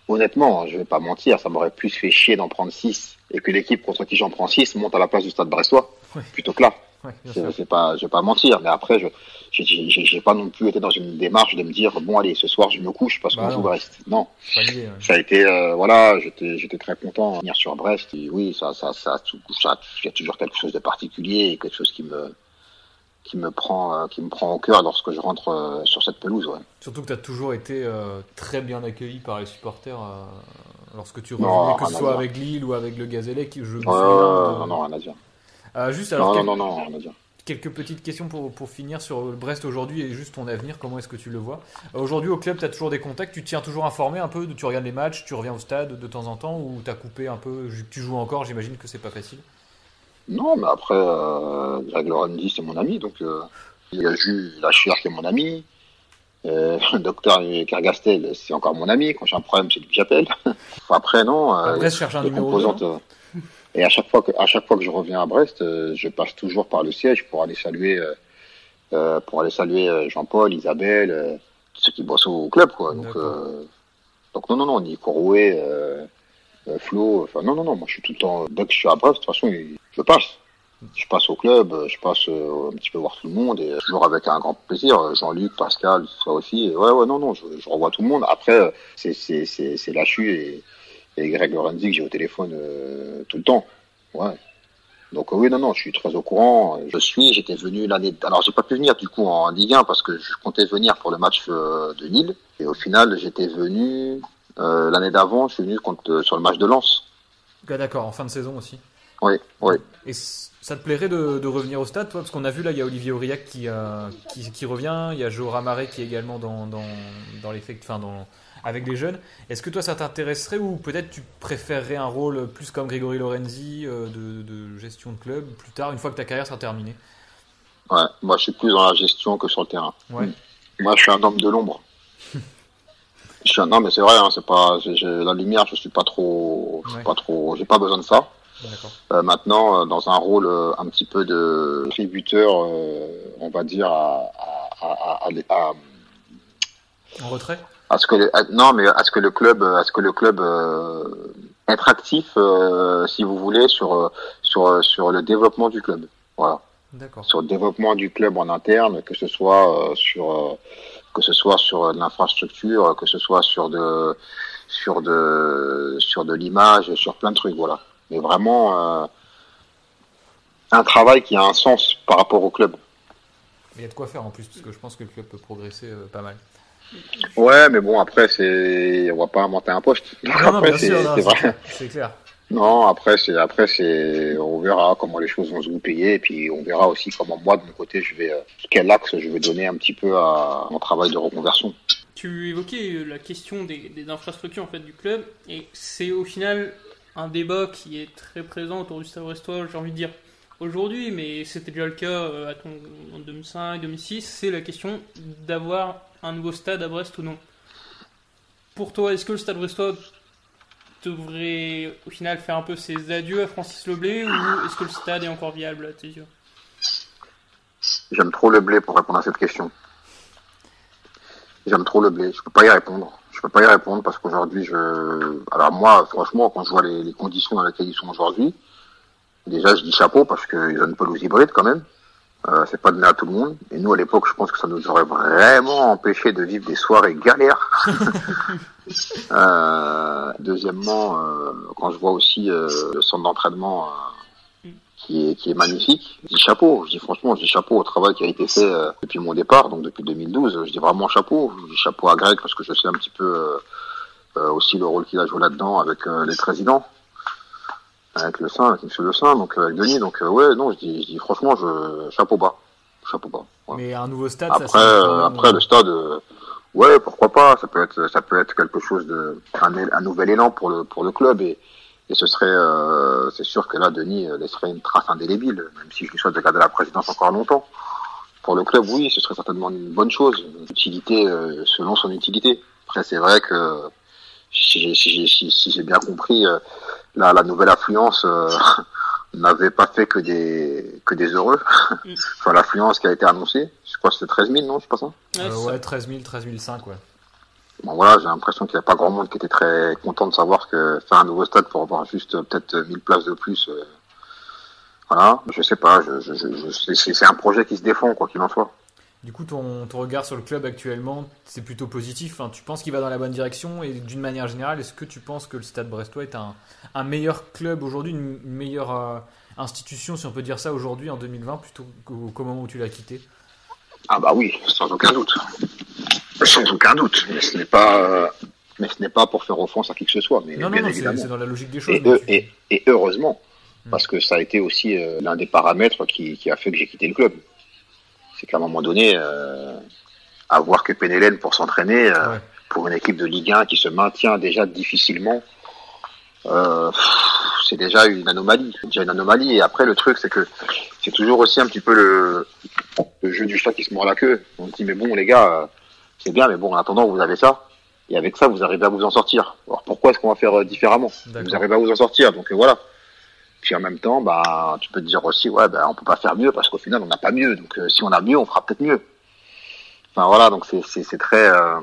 Honnêtement, je vais pas mentir, ça m'aurait plus fait chier d'en prendre 6 et que l'équipe contre qui j'en prends 6 monte à la place du stade brestois. Ouais. Plutôt que là. Ouais, sûr. c'est pas, je vais pas mentir, mais après, je, j'ai- pas non plus été dans une démarche de me dire, bon, allez, ce soir, je me couche parce qu'on Bah joue non. Brest. Non. Lié, ouais. Ça a été, euh, voilà, j'étais, j'étais très content de venir sur Brest. Et oui, ça, ça, ça, ça, il y a toujours quelque chose de particulier et quelque chose qui me, qui me prend, euh, qui me prend au cœur lorsque je rentre euh, sur cette pelouse, ouais. Surtout que tu as toujours été euh, très bien accueilli par les supporters euh, lorsque tu Non, revenais, que ce soit avec Lille ou avec le Gazélec. Je me souviens de- non, non, rien à dire. Euh, juste alors, Non, non, non, quelques petites questions pour, pour finir sur Brest aujourd'hui et juste ton avenir. Comment est-ce que tu le vois Euh, Aujourd'hui, au club, tu as toujours des contacts, tu tiens toujours informé un peu, tu regardes les matchs, tu reviens au stade de temps en temps ou tu as coupé un peu, tu joues encore, j'imagine que c'est pas facile. Non, mais après, euh, Greg Lorenzi, c'est mon ami, donc il y a Jules Lachir qui est mon ami. Euh, le docteur Kergastel, c'est encore mon ami. Quand j'ai un problème, c'est lui que j'appelle. après, non. Euh, Brest cherche un numéro composantes, 2. Et à chaque fois que, à chaque fois que je reviens à Brest, euh, je passe toujours par le siège pour aller saluer, euh, euh, pour aller saluer Jean-Paul, Isabelle, euh, ceux qui bossent au club, quoi. Donc, donc non, non, non, euh, euh, Flo, enfin non, non, non, moi je suis tout le temps, dès que je suis à Brest, de toute façon, je passe. Je passe au club, je passe euh, un petit peu voir tout le monde et toujours avec un grand plaisir. Jean-Luc, Pascal, ça aussi. Ouais, ouais, non, non, je, je revois tout le monde. Après, c'est c'est c'est c'est Lachu et, et Greg Lorenzi que j'ai au téléphone euh, tout le temps. Ouais. Donc euh, oui, non, non, je suis très au courant. Je suis, j'étais venu l'année. Alors j'ai pas pu venir du coup en Ligue 1 parce que je comptais venir pour le match euh, de Lille. Et au final, j'étais venu euh, l'année d'avant. Je suis venu contre, sur le match de Lens. D'accord, en fin de saison aussi. Oui, oui. Et ça te plairait de, de revenir au stade, toi? Parce qu'on a vu là, il y a Olivier Aurillac qui, euh, qui, qui revient, il y a Joe Ramaré qui est également dans, dans, dans l'effect, enfin dans, avec les jeunes. Est-ce que toi ça t'intéresserait ou peut-être tu préférerais un rôle plus comme Grégory Lorenzi euh, de, de gestion de club plus tard, une fois que ta carrière sera terminée? Ouais, moi je suis plus dans la gestion que sur le terrain. Ouais. Moi je suis un homme de l'ombre. je suis un non mais c'est vrai, hein, c'est pas la lumière, je suis pas trop, je suis Ouais. pas trop, j'ai pas besoin de ça. Euh, maintenant, euh, dans un rôle euh, un petit peu de tributeur, on va dire à, à, à, à- à- En retrait? À ce que à- non mais à ce que le club, à ce que le club euh, être actif, euh, si vous voulez, sur euh, sur euh, sur le développement du club. Voilà. D'accord. sur le développement du club en interne, que ce soit euh, sur euh, que ce soit sur euh, de l'infrastructure, que ce soit sur de sur de sur de l'image, sur plein de trucs, voilà. Mais vraiment euh, un travail qui a un sens par rapport au club. Il y a de quoi faire en plus, parce que je pense que le club peut progresser euh, pas mal. Ouais, mais bon après c'est on va pas inventer un poste. Donc, Non, non, après bien c'est sûr, non, c'est c'est vrai. clair, c'est clair. Non, après c'est après c'est on verra comment les choses vont se goupiller et puis on verra aussi comment moi de mon côté je vais euh, quel axe je vais donner un petit peu à mon travail de reconversion. Tu évoquais euh, la question des, des infrastructures en fait du club et c'est au final un débat qui est très présent autour du Stade Brestois, j'ai envie de dire aujourd'hui, mais c'était déjà le cas euh, à ton, en 2005, 2006, c'est la question d'avoir un nouveau stade à Brest ou non? Pour toi, est-ce que le Stade Brestois devrait au final faire un peu ses adieux à Francis Leblé ou est-ce que le stade est encore viable à tes yeux? J'aime trop le blé pour répondre à cette question. J'aime trop le blé. Je peux pas y répondre. Je peux pas y répondre parce qu'aujourd'hui, je. Alors moi, franchement, quand je vois les, les conditions dans lesquelles ils sont aujourd'hui, déjà, je dis chapeau parce qu'ils ont une pelouse hybride quand même. Euh, c'est pas donné à tout le monde. Et nous, à l'époque, je pense que ça nous aurait vraiment empêché de vivre des soirées galères. Euh, deuxièmement, euh, quand je vois aussi euh, le centre d'entraînement euh, qui est, qui est magnifique. Je dis chapeau, je dis franchement, je dis chapeau au travail qui a été fait euh, depuis mon départ, donc depuis 2012. Je dis vraiment chapeau. Je dis chapeau à Greg parce que je sais un petit peu euh, euh, aussi le rôle qu'il a joué là-dedans avec euh, les présidents, avec le Saint, avec Monsieur Le Saint, donc euh, avec Denis. Donc euh, ouais, non, je dis, je dis franchement, je chapeau bas, chapeau bas. ouais. Mais un nouveau stade, ça Après, c'est euh, après le stade, euh, Ouais, pourquoi pas. Ça peut être, ça peut être quelque chose de, un, un nouvel élan pour le pour le club et et ce serait, euh, c'est sûr que là, Denis laisserait une trace indélébile, même si je lui souhaite de garder la présidence encore longtemps. Pour le club, oui, ce serait certainement une bonne chose. Utilité euh, selon son utilité. Après, c'est vrai que si j'ai si, si, si bien compris, euh, la, la nouvelle affluence euh, n'avait pas fait que des que des heureux. enfin, l'affluence qui a été annoncée, je crois que c'était 13 000, non, je sais pas ça. ouais, 13 000, 13 500, ouais. Bon voilà, j'ai l'impression qu'il n'y a pas grand monde qui était très content de savoir que faire un nouveau stade pour avoir juste peut-être 1000 places de plus. Euh, voilà, je sais pas, je, je, je, c'est un projet qui se défend, quoi qu'il en soit. Du coup, ton, ton, regard sur le club actuellement, c'est plutôt positif. Enfin, tu penses qu'il va dans la bonne direction et d'une manière générale, est-ce que tu penses que le Stade Brestois est un, un meilleur club aujourd'hui, une meilleure euh, institution, si on peut dire ça, aujourd'hui en 2020, plutôt qu'au moment où tu l'as quitté? Ah bah oui, sans aucun doute. Sans aucun doute. Mais ce n'est pas, euh, mais ce n'est pas pour faire offense à qui que ce soit. Mais non, non, non c'est dans la logique des choses. Et, et, heureusement, hmm. parce que ça a été aussi euh, l'un des paramètres qui, qui, a fait que j'ai quitté le club. C'est qu'à un moment donné, euh, avoir que Penelen pour s'entraîner, euh, pour une équipe de Ligue 1 qui se maintient déjà difficilement, euh, c'est déjà une anomalie. C'est déjà une anomalie. Et après, le truc, c'est que c'est toujours aussi un petit peu le, le jeu du chat qui se mord la queue. On se dit, mais bon, les gars, c'est bien, mais bon, en attendant, vous avez ça. Et avec ça, vous arrivez à vous en sortir. Alors pourquoi est-ce qu'on va faire euh, différemment? Vous arrivez à vous en sortir. Donc euh, voilà. Puis en même temps, bah, tu peux te dire aussi, ouais, bah, on peut pas faire mieux parce qu'au final, on n'a pas mieux. Donc euh, si on a mieux, on fera peut-être mieux. Enfin voilà, donc c'est très. Euh...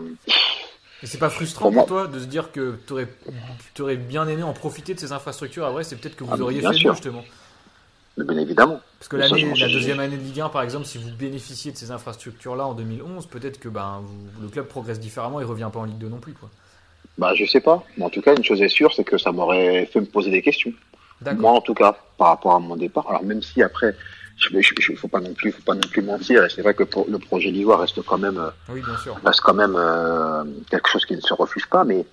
Et c'est pas frustrant pour, toi de se dire que tu aurais, aurais, bien aimé en profiter de ces infrastructures à vrai, c'est peut-être que vous ah, auriez fait mieux justement. Bien évidemment. Parce que l'année, la deuxième année de Ligue 1, par exemple, si vous bénéficiez de ces infrastructures-là en 2011, peut-être que ben, le club progresse différemment et revient pas en Ligue 2 non plus. Quoi. Bah, je sais pas. Mais en tout cas, une chose est sûre, c'est que ça m'aurait fait me poser des questions. Moi, en tout cas, par rapport à mon départ. Alors, même si après, il faut pas non plus, faut pas non plus mentir. C'est vrai que le projet Lillois reste quand même, oui, bien sûr. reste quand même euh, quelque chose qui ne se refuse pas, mais,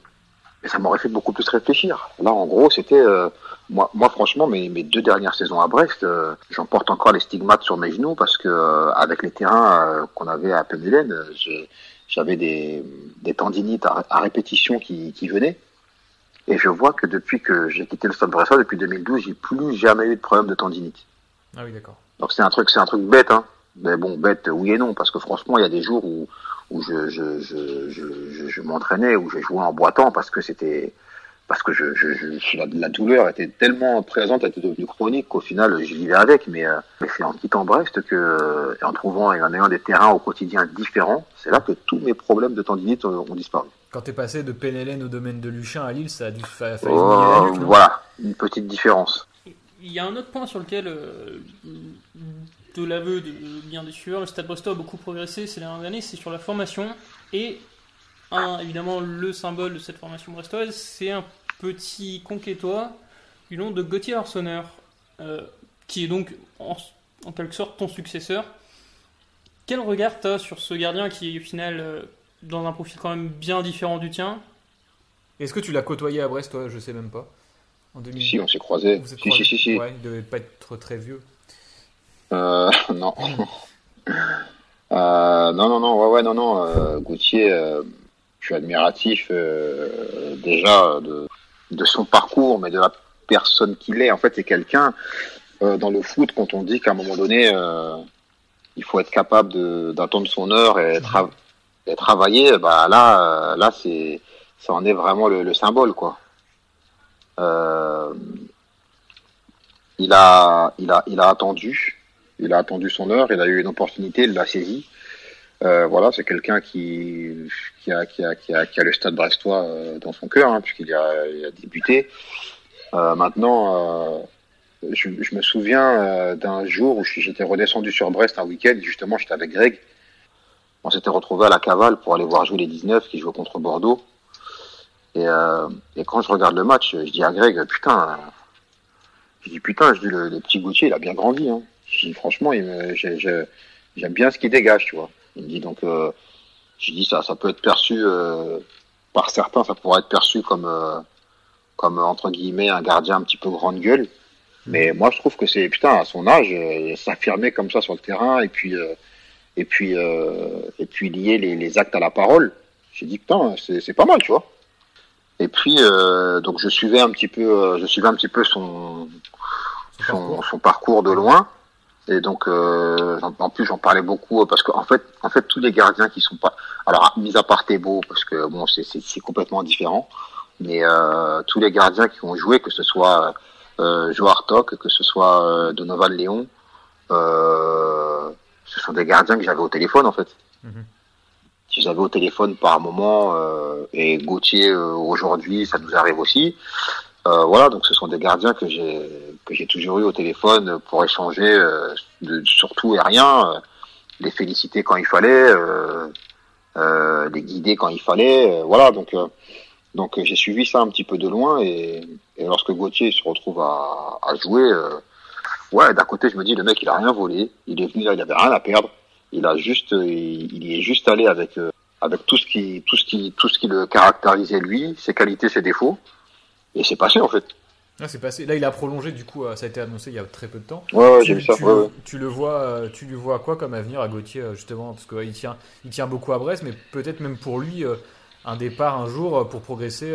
mais ça m'aurait fait beaucoup plus réfléchir. Là, en gros, c'était euh, moi, moi, franchement, mes, mes deux dernières saisons à Brest, euh, j'en porte encore les stigmates sur mes genoux parce que euh, avec les terrains euh, qu'on avait à Penelen, j'avais des, des tendinites à, répétition qui, qui venaient. Et je vois que depuis que j'ai quitté le Stade Brestois, depuis 2012, j'ai plus jamais eu de problème de tendinite. Ah oui, d'accord. Donc c'est un truc, c'est un truc bête, hein. Mais bon, bête, oui et non, parce que franchement, il y a des jours où où je je je je, je m'entraînais, où j'ai joué en boitant parce que c'était parce que je, je, je la, douleur était tellement présente, elle était devenue chronique qu'au final j'y vivais avec. Mais, euh, mais c'est en quittant Brest que, et en trouvant et en ayant des terrains au quotidien différents, c'est là que tous mes problèmes de tendinite ont, disparu. Quand tu es passé de Pénélène au domaine de Luchin à Lille, ça a dû faire oh, Voilà, une petite différence. Il y a un autre point sur lequel, euh, de l'aveu de bien des sueurs, le Stade Brestois a beaucoup progressé ces dernières années, c'est sur la formation. Et un, évidemment, le symbole de cette formation brestoise, c'est un petit conquêtois du nom de Gauthier Arseneur, euh, qui est donc en, quelque sorte ton successeur. Quel regard tu as sur ce gardien qui est au final euh, dans un profil quand même bien différent du tien Est-ce que tu l'as côtoyé à Brest, toi? Je sais même pas. En Si, on s'est croisés. Si, si, si, si. Ouais, il devait pas être très vieux. Euh, non. euh, non, non, non, ouais, ouais, non, non. Euh, Gauthier, euh, je suis admiratif euh, déjà de, de son parcours, mais de la personne qu'il est. En fait, c'est quelqu'un euh, dans le foot quand on dit qu'à un moment donné, euh, il faut être capable d'attendre son heure et, tra travailler. Bah là, euh, là, c'est ça en est vraiment le, le symbole, quoi. Euh, il a, il a, il a attendu, il a attendu son heure, il a eu une opportunité, il l'a saisi. Euh, voilà, c'est quelqu'un qui, a, qui, a, qui, a, qui a le stade brestois euh, dans son cœur, hein, puisqu'il a, il a débuté. Maintenant, je, me souviens d'un jour où j'étais redescendu sur Brest un week-end, justement, j'étais avec Greg. On s'était retrouvé à la cavale pour aller voir jouer les 19 qui jouaient contre Bordeaux. Et, et quand je regarde le match, je dis à Greg, putain, je dis putain, je dis le, le petit Gauthier, il a bien grandi. Hein. Je dis franchement, il me, j'aime bien ce qu'il dégage, tu vois. Il me dit donc, euh, je dis ça, ça peut être perçu euh, par certains, ça pourrait être perçu comme, euh, comme entre guillemets un gardien un petit peu grande gueule. Mais moi, je trouve que c'est putain à son âge, s'affirmer comme ça sur le terrain et puis et puis et puis lier les, les, actes à la parole. J'ai dit putain, c'est pas mal, tu vois. Et puis euh, donc je suivais un petit peu, euh, je suivais un petit peu son son, son parcours de loin. Et donc, euh, en plus, j'en parlais beaucoup parce qu'en fait, en fait, tous les gardiens qui sont pas, alors mis à part Thébault, parce que bon, c'est complètement différent, mais euh, tous les gardiens qui ont joué, que ce soit euh, Joe que ce soit euh, Donovan Léon, euh, ce sont des gardiens que j'avais au téléphone en fait. Mm J'avais au téléphone par moment euh, et Gauthier euh, aujourd'hui, ça nous arrive aussi. Euh, voilà, donc ce sont des gardiens que j'ai que j'ai toujours eu au téléphone pour échanger euh, de, sur tout et rien, euh, les féliciter quand il fallait, les guider quand il fallait, voilà. Donc donc j'ai suivi ça un petit peu de loin et, et lorsque Gauthier se retrouve à, à jouer, ouais, d'un côté je me dis le mec il a rien volé, il est venu là, il avait rien à perdre, il a juste il, il y est juste allé avec avec tout ce qui tout ce qui tout ce qui le caractérisait lui, ses qualités, ses défauts. Et c'est passé en fait. Ah, c'est passé. Là, il a prolongé, du coup, euh, ça a été annoncé il y a très peu de temps. Ouais, ouais j'ai vu ça. Tu, ouais, ouais. tu, le vois, euh, tu lui vois quoi comme avenir à Gauthier, euh, justement? Parce qu'il tient, il tient beaucoup à Brest, mais peut-être même pour lui, un départ un jour pour progresser,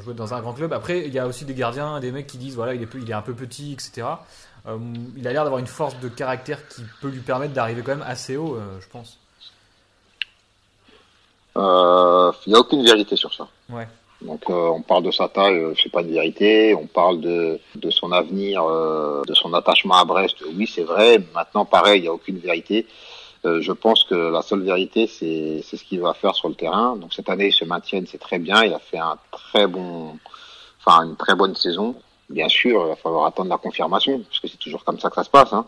jouer dans un grand club. Après, il y a aussi des gardiens, des mecs qui disent voilà, il est, il est un peu petit, etc. il a l'air d'avoir une force de caractère qui peut lui permettre d'arriver quand même assez haut, je pense. Il n'y a aucune vérité sur ça. Ouais. Donc euh, on parle de sa taille, euh, c'est pas une vérité. On parle de, de son avenir, euh, de son attachement à Brest. Oui, c'est vrai. Maintenant, pareil, il n'y a aucune vérité. Euh, je pense que la seule vérité, c'est c'est ce qu'il va faire sur le terrain. Donc cette année, il se maintient, c'est très bien. Il a fait un très bon, enfin une très bonne saison. Bien sûr, il va falloir attendre la confirmation, parce que c'est toujours comme ça que ça se passe. Hein.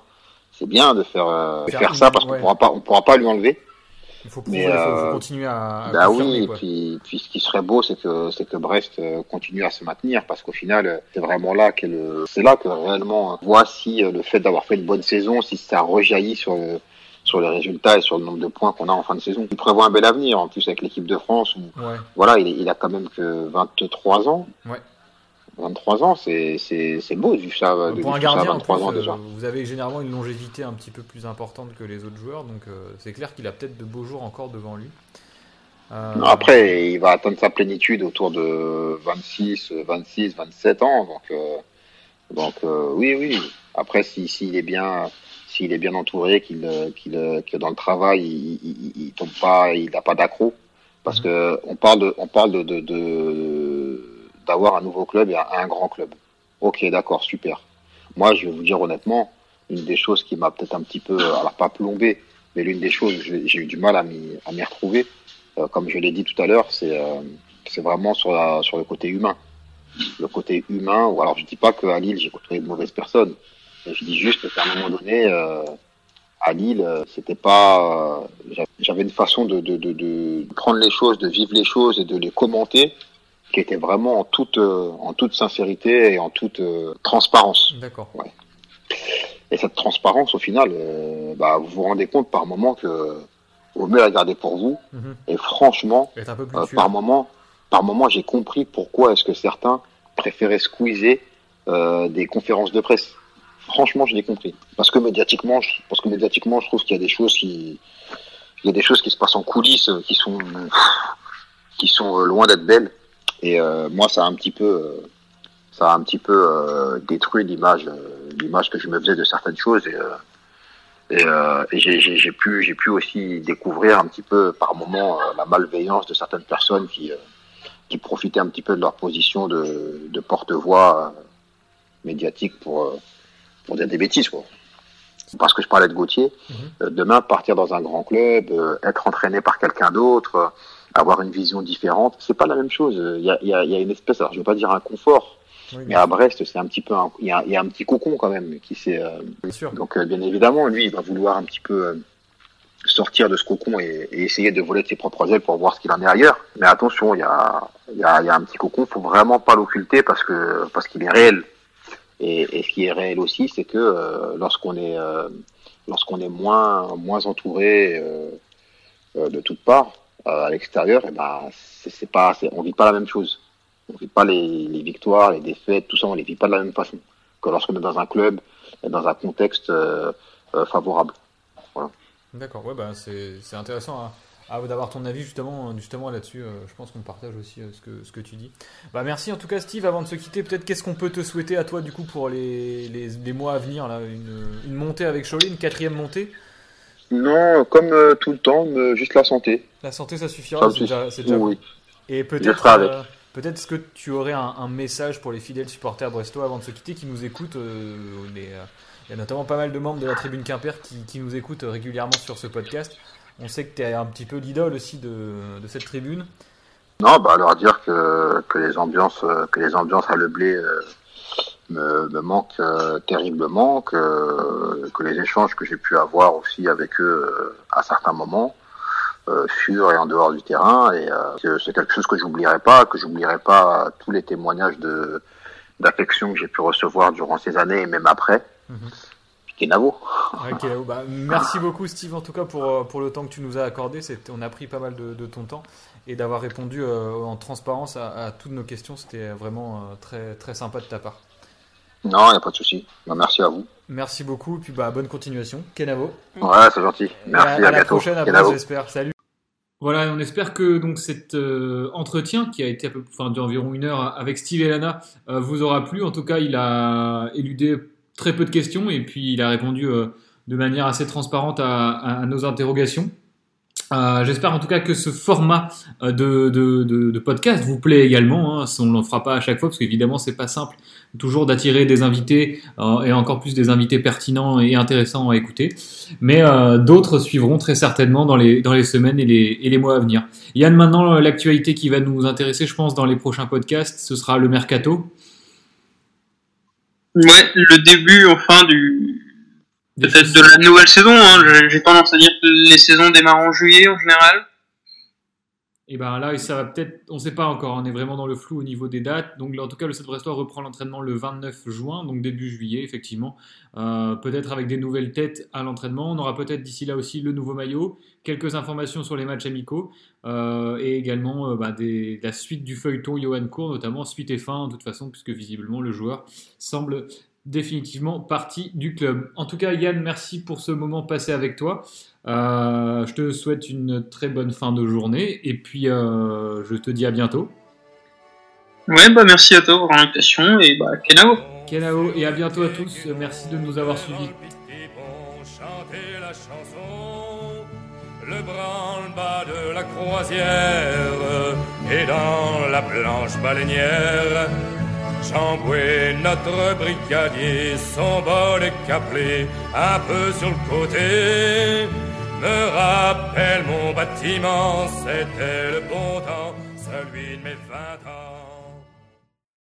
C'est bien de faire euh, faire ça parce qu'on pourra pas on pourra pas lui enlever. Il faut, prouver, mais, euh, faut, faut continuer à. à bah oui, et puis, puis ce qui serait beau, c'est que c'est que Brest continue à se maintenir, parce qu'au final, c'est vraiment là que le, c'est là que réellement, voici le fait d'avoir fait une bonne saison, si ça rejaillit sur le, sur les résultats et sur le nombre de points qu'on a en fin de saison. Il prévoit un bel avenir, en plus avec l'équipe de France. Où, ouais. Voilà, il, il, a quand même que 23 ans. Ouais. 23 ans, c'est beau vu ça. De pour un gardien, ça, 23 plus, ans déjà. Euh, vous avez généralement une longévité un petit peu plus importante que les autres joueurs, donc euh, c'est clair qu'il a peut-être de beaux jours encore devant lui. Euh... Après, il va atteindre sa plénitude autour de 26, 26, 27 ans, donc euh, donc oui, oui. Après, s'il si, est bien, s'il est bien entouré, qu'il qu'il que dans le travail, il, il, il tombe pas, il n'a pas d'accro, parce mmh. que on parle de, on parle de, de, de d'avoir un nouveau club et un grand club. Ok, d'accord, super. Moi, je vais vous dire honnêtement, une des choses qui m'a peut-être un petit peu, alors pas plombé, mais l'une des choses, j'ai eu du mal à m'y retrouver, euh, comme je l'ai dit tout à l'heure, c'est euh, vraiment sur, sur le côté humain. Le côté humain, ou alors je dis pas qu'à Lille, j'ai côtoyé de mauvaises personnes, mais je dis juste qu'à un moment donné, euh, à Lille, c'était pas, j'avais une façon de, de prendre les choses, de vivre les choses et de les commenter qui était vraiment en toute euh, en toute sincérité et en toute euh, transparence. D'accord. Ouais. Et cette transparence, au final, euh, bah, vous vous rendez compte par moment que vous mieux la garder pour vous. Mm -hmm. Et franchement, par moment, par moment, j'ai compris pourquoi est-ce que certains préféraient squeezer euh, des conférences de presse. Franchement, je l'ai compris. Parce que médiatiquement, je, parce que médiatiquement, je trouve qu'il y a des choses qui, il y a des choses qui se passent en coulisses, qui sont, qui sont loin d'être belles. Et euh, moi, ça a un petit peu, euh, ça a un petit peu euh, détruit l'image, l'image que je me faisais de certaines choses. Et, et, et j'ai pu, j'ai pu aussi découvrir un petit peu par moment la malveillance de certaines personnes qui, qui profitaient un petit peu de leur position de, de porte-voix médiatique pour, pour dire des bêtises, quoi. Parce que je parlais de Gauthier, euh, demain partir dans un grand club, euh, être entraîné par quelqu'un d'autre, euh, avoir une vision différente, c'est pas la même chose. Il y a, il y a, il y a une espèce, alors je veux pas dire un confort, Oui, mais à Brest c'est un petit peu, un, il, y a, il y a un petit cocon quand même qui s'est. euh, bien sûr. donc euh, bien évidemment, lui, il va vouloir un petit peu euh, sortir de ce cocon et, et essayer de voler de ses propres ailes pour voir ce qu'il en est ailleurs. Mais attention, il y a, il y a, il y a un petit cocon, faut vraiment pas l'occulter parce que parce qu'il est réel. Et, et, ce qui est réel aussi, c'est que euh, lorsqu'on est euh, lorsqu'on est moins moins entouré euh, de toutes parts à l'extérieur, et ben c'est pas on vit pas la même chose. On vit pas les, victoires, les défaites, tout ça, on les vit pas de la même façon que lorsqu'on est dans un club et dans un contexte favorable. Voilà. D'accord, ouais, bah, c'est intéressant à, ah, d'avoir ton avis justement, justement là-dessus. je pense qu'on partage aussi ce, que, ce que tu dis. Bah, merci en tout cas, Steve. Avant de se quitter, peut-être qu'est-ce qu'on peut te souhaiter à toi du coup pour les, les, les mois à venir là, une, une montée avec Cholet, une quatrième montée? Non, comme tout le temps, juste la santé. La santé, ça suffira. C'est déjà, déjà oui. Et peut-être. Peut-être est-ce que tu aurais un, message pour les fidèles supporters brestois avant de se quitter qui nous écoutent euh, euh, Il y a notamment pas mal de membres de la tribune Quimper qui, nous écoutent régulièrement sur ce podcast. On sait que tu es un petit peu l'idole aussi de, cette tribune. Non, bah leur dire que, que les ambiances que les ambiances à Le Blé euh, me, manquent terriblement, que, que les échanges que j'ai pu avoir aussi avec eux à certains moments euh, sur et en dehors du terrain. Et euh, c'est quelque chose que j'oublierai pas, que j'oublierai pas tous les témoignages de d'affection que j'ai pu recevoir durant ces années et même après. Mm Kenavo. Bah, merci beaucoup Steve en tout cas pour, euh, pour le temps que tu nous as accordé. On a pris pas mal de, ton temps et d'avoir répondu en transparence à, toutes nos questions. C'était vraiment très, très sympa de ta part. Non, il n'y a pas de souci. Bah, merci à vous. Merci beaucoup. Puis bah, bonne continuation. Kenavo. Ouais, c'est gentil. Merci. À, la prochaine. Après, j'espère. Salut. Voilà, on espère que donc cet euh, entretien qui a été à peu, enfin, d'environ une heure avec Steve et Lana euh, vous aura plu. En tout cas, il a éludé très peu de questions et puis il a répondu euh, de manière assez transparente à nos interrogations. Euh, j'espère en tout cas que ce format de, de, de, podcast vous plaît également. Hein. On ne l'en fera pas à chaque fois parce qu'évidemment c'est pas simple toujours d'attirer des invités euh, et encore plus des invités pertinents et intéressants à écouter. Mais d'autres suivront très certainement dans les, dans les semaines et les, et les mois à venir. Yann, maintenant l'actualité qui va nous intéresser, je pense, dans les prochains podcasts, ce sera le mercato. Ouais, le début enfin du, Peut-être de la nouvelle saison, hein. j'ai tendance à dire que les saisons démarrent en juillet en général. Et ben là, ça va peut-être, on ne sait pas encore, on est vraiment dans le flou au niveau des dates. Donc en tout cas, le Stade Brestois reprend l'entraînement le 29 juin, donc début juillet, effectivement. Euh, peut-être avec des nouvelles têtes à l'entraînement. On aura peut-être d'ici là aussi le nouveau maillot, quelques informations sur les matchs amicaux euh, et également euh, bah, la suite du feuilleton Johan Cour, notamment suite et fin, de toute façon, puisque visiblement le joueur semble définitivement partie du club. En tout cas, Yann, merci pour ce moment passé avec toi. Euh, je te souhaite une très bonne fin de journée et puis euh, je te dis à bientôt. Ouais, bah merci à toi pour l'invitation et bah Kenao. Kenao et à bientôt à tous. Merci de nous avoir suivis. Le branle-bas de la croisière et dans la planche baleinière Chamboué, notre brigadier, son bol est caplé, un peu sur le côté. Me rappelle mon bâtiment, c'était le bon temps, celui de mes vingt ans.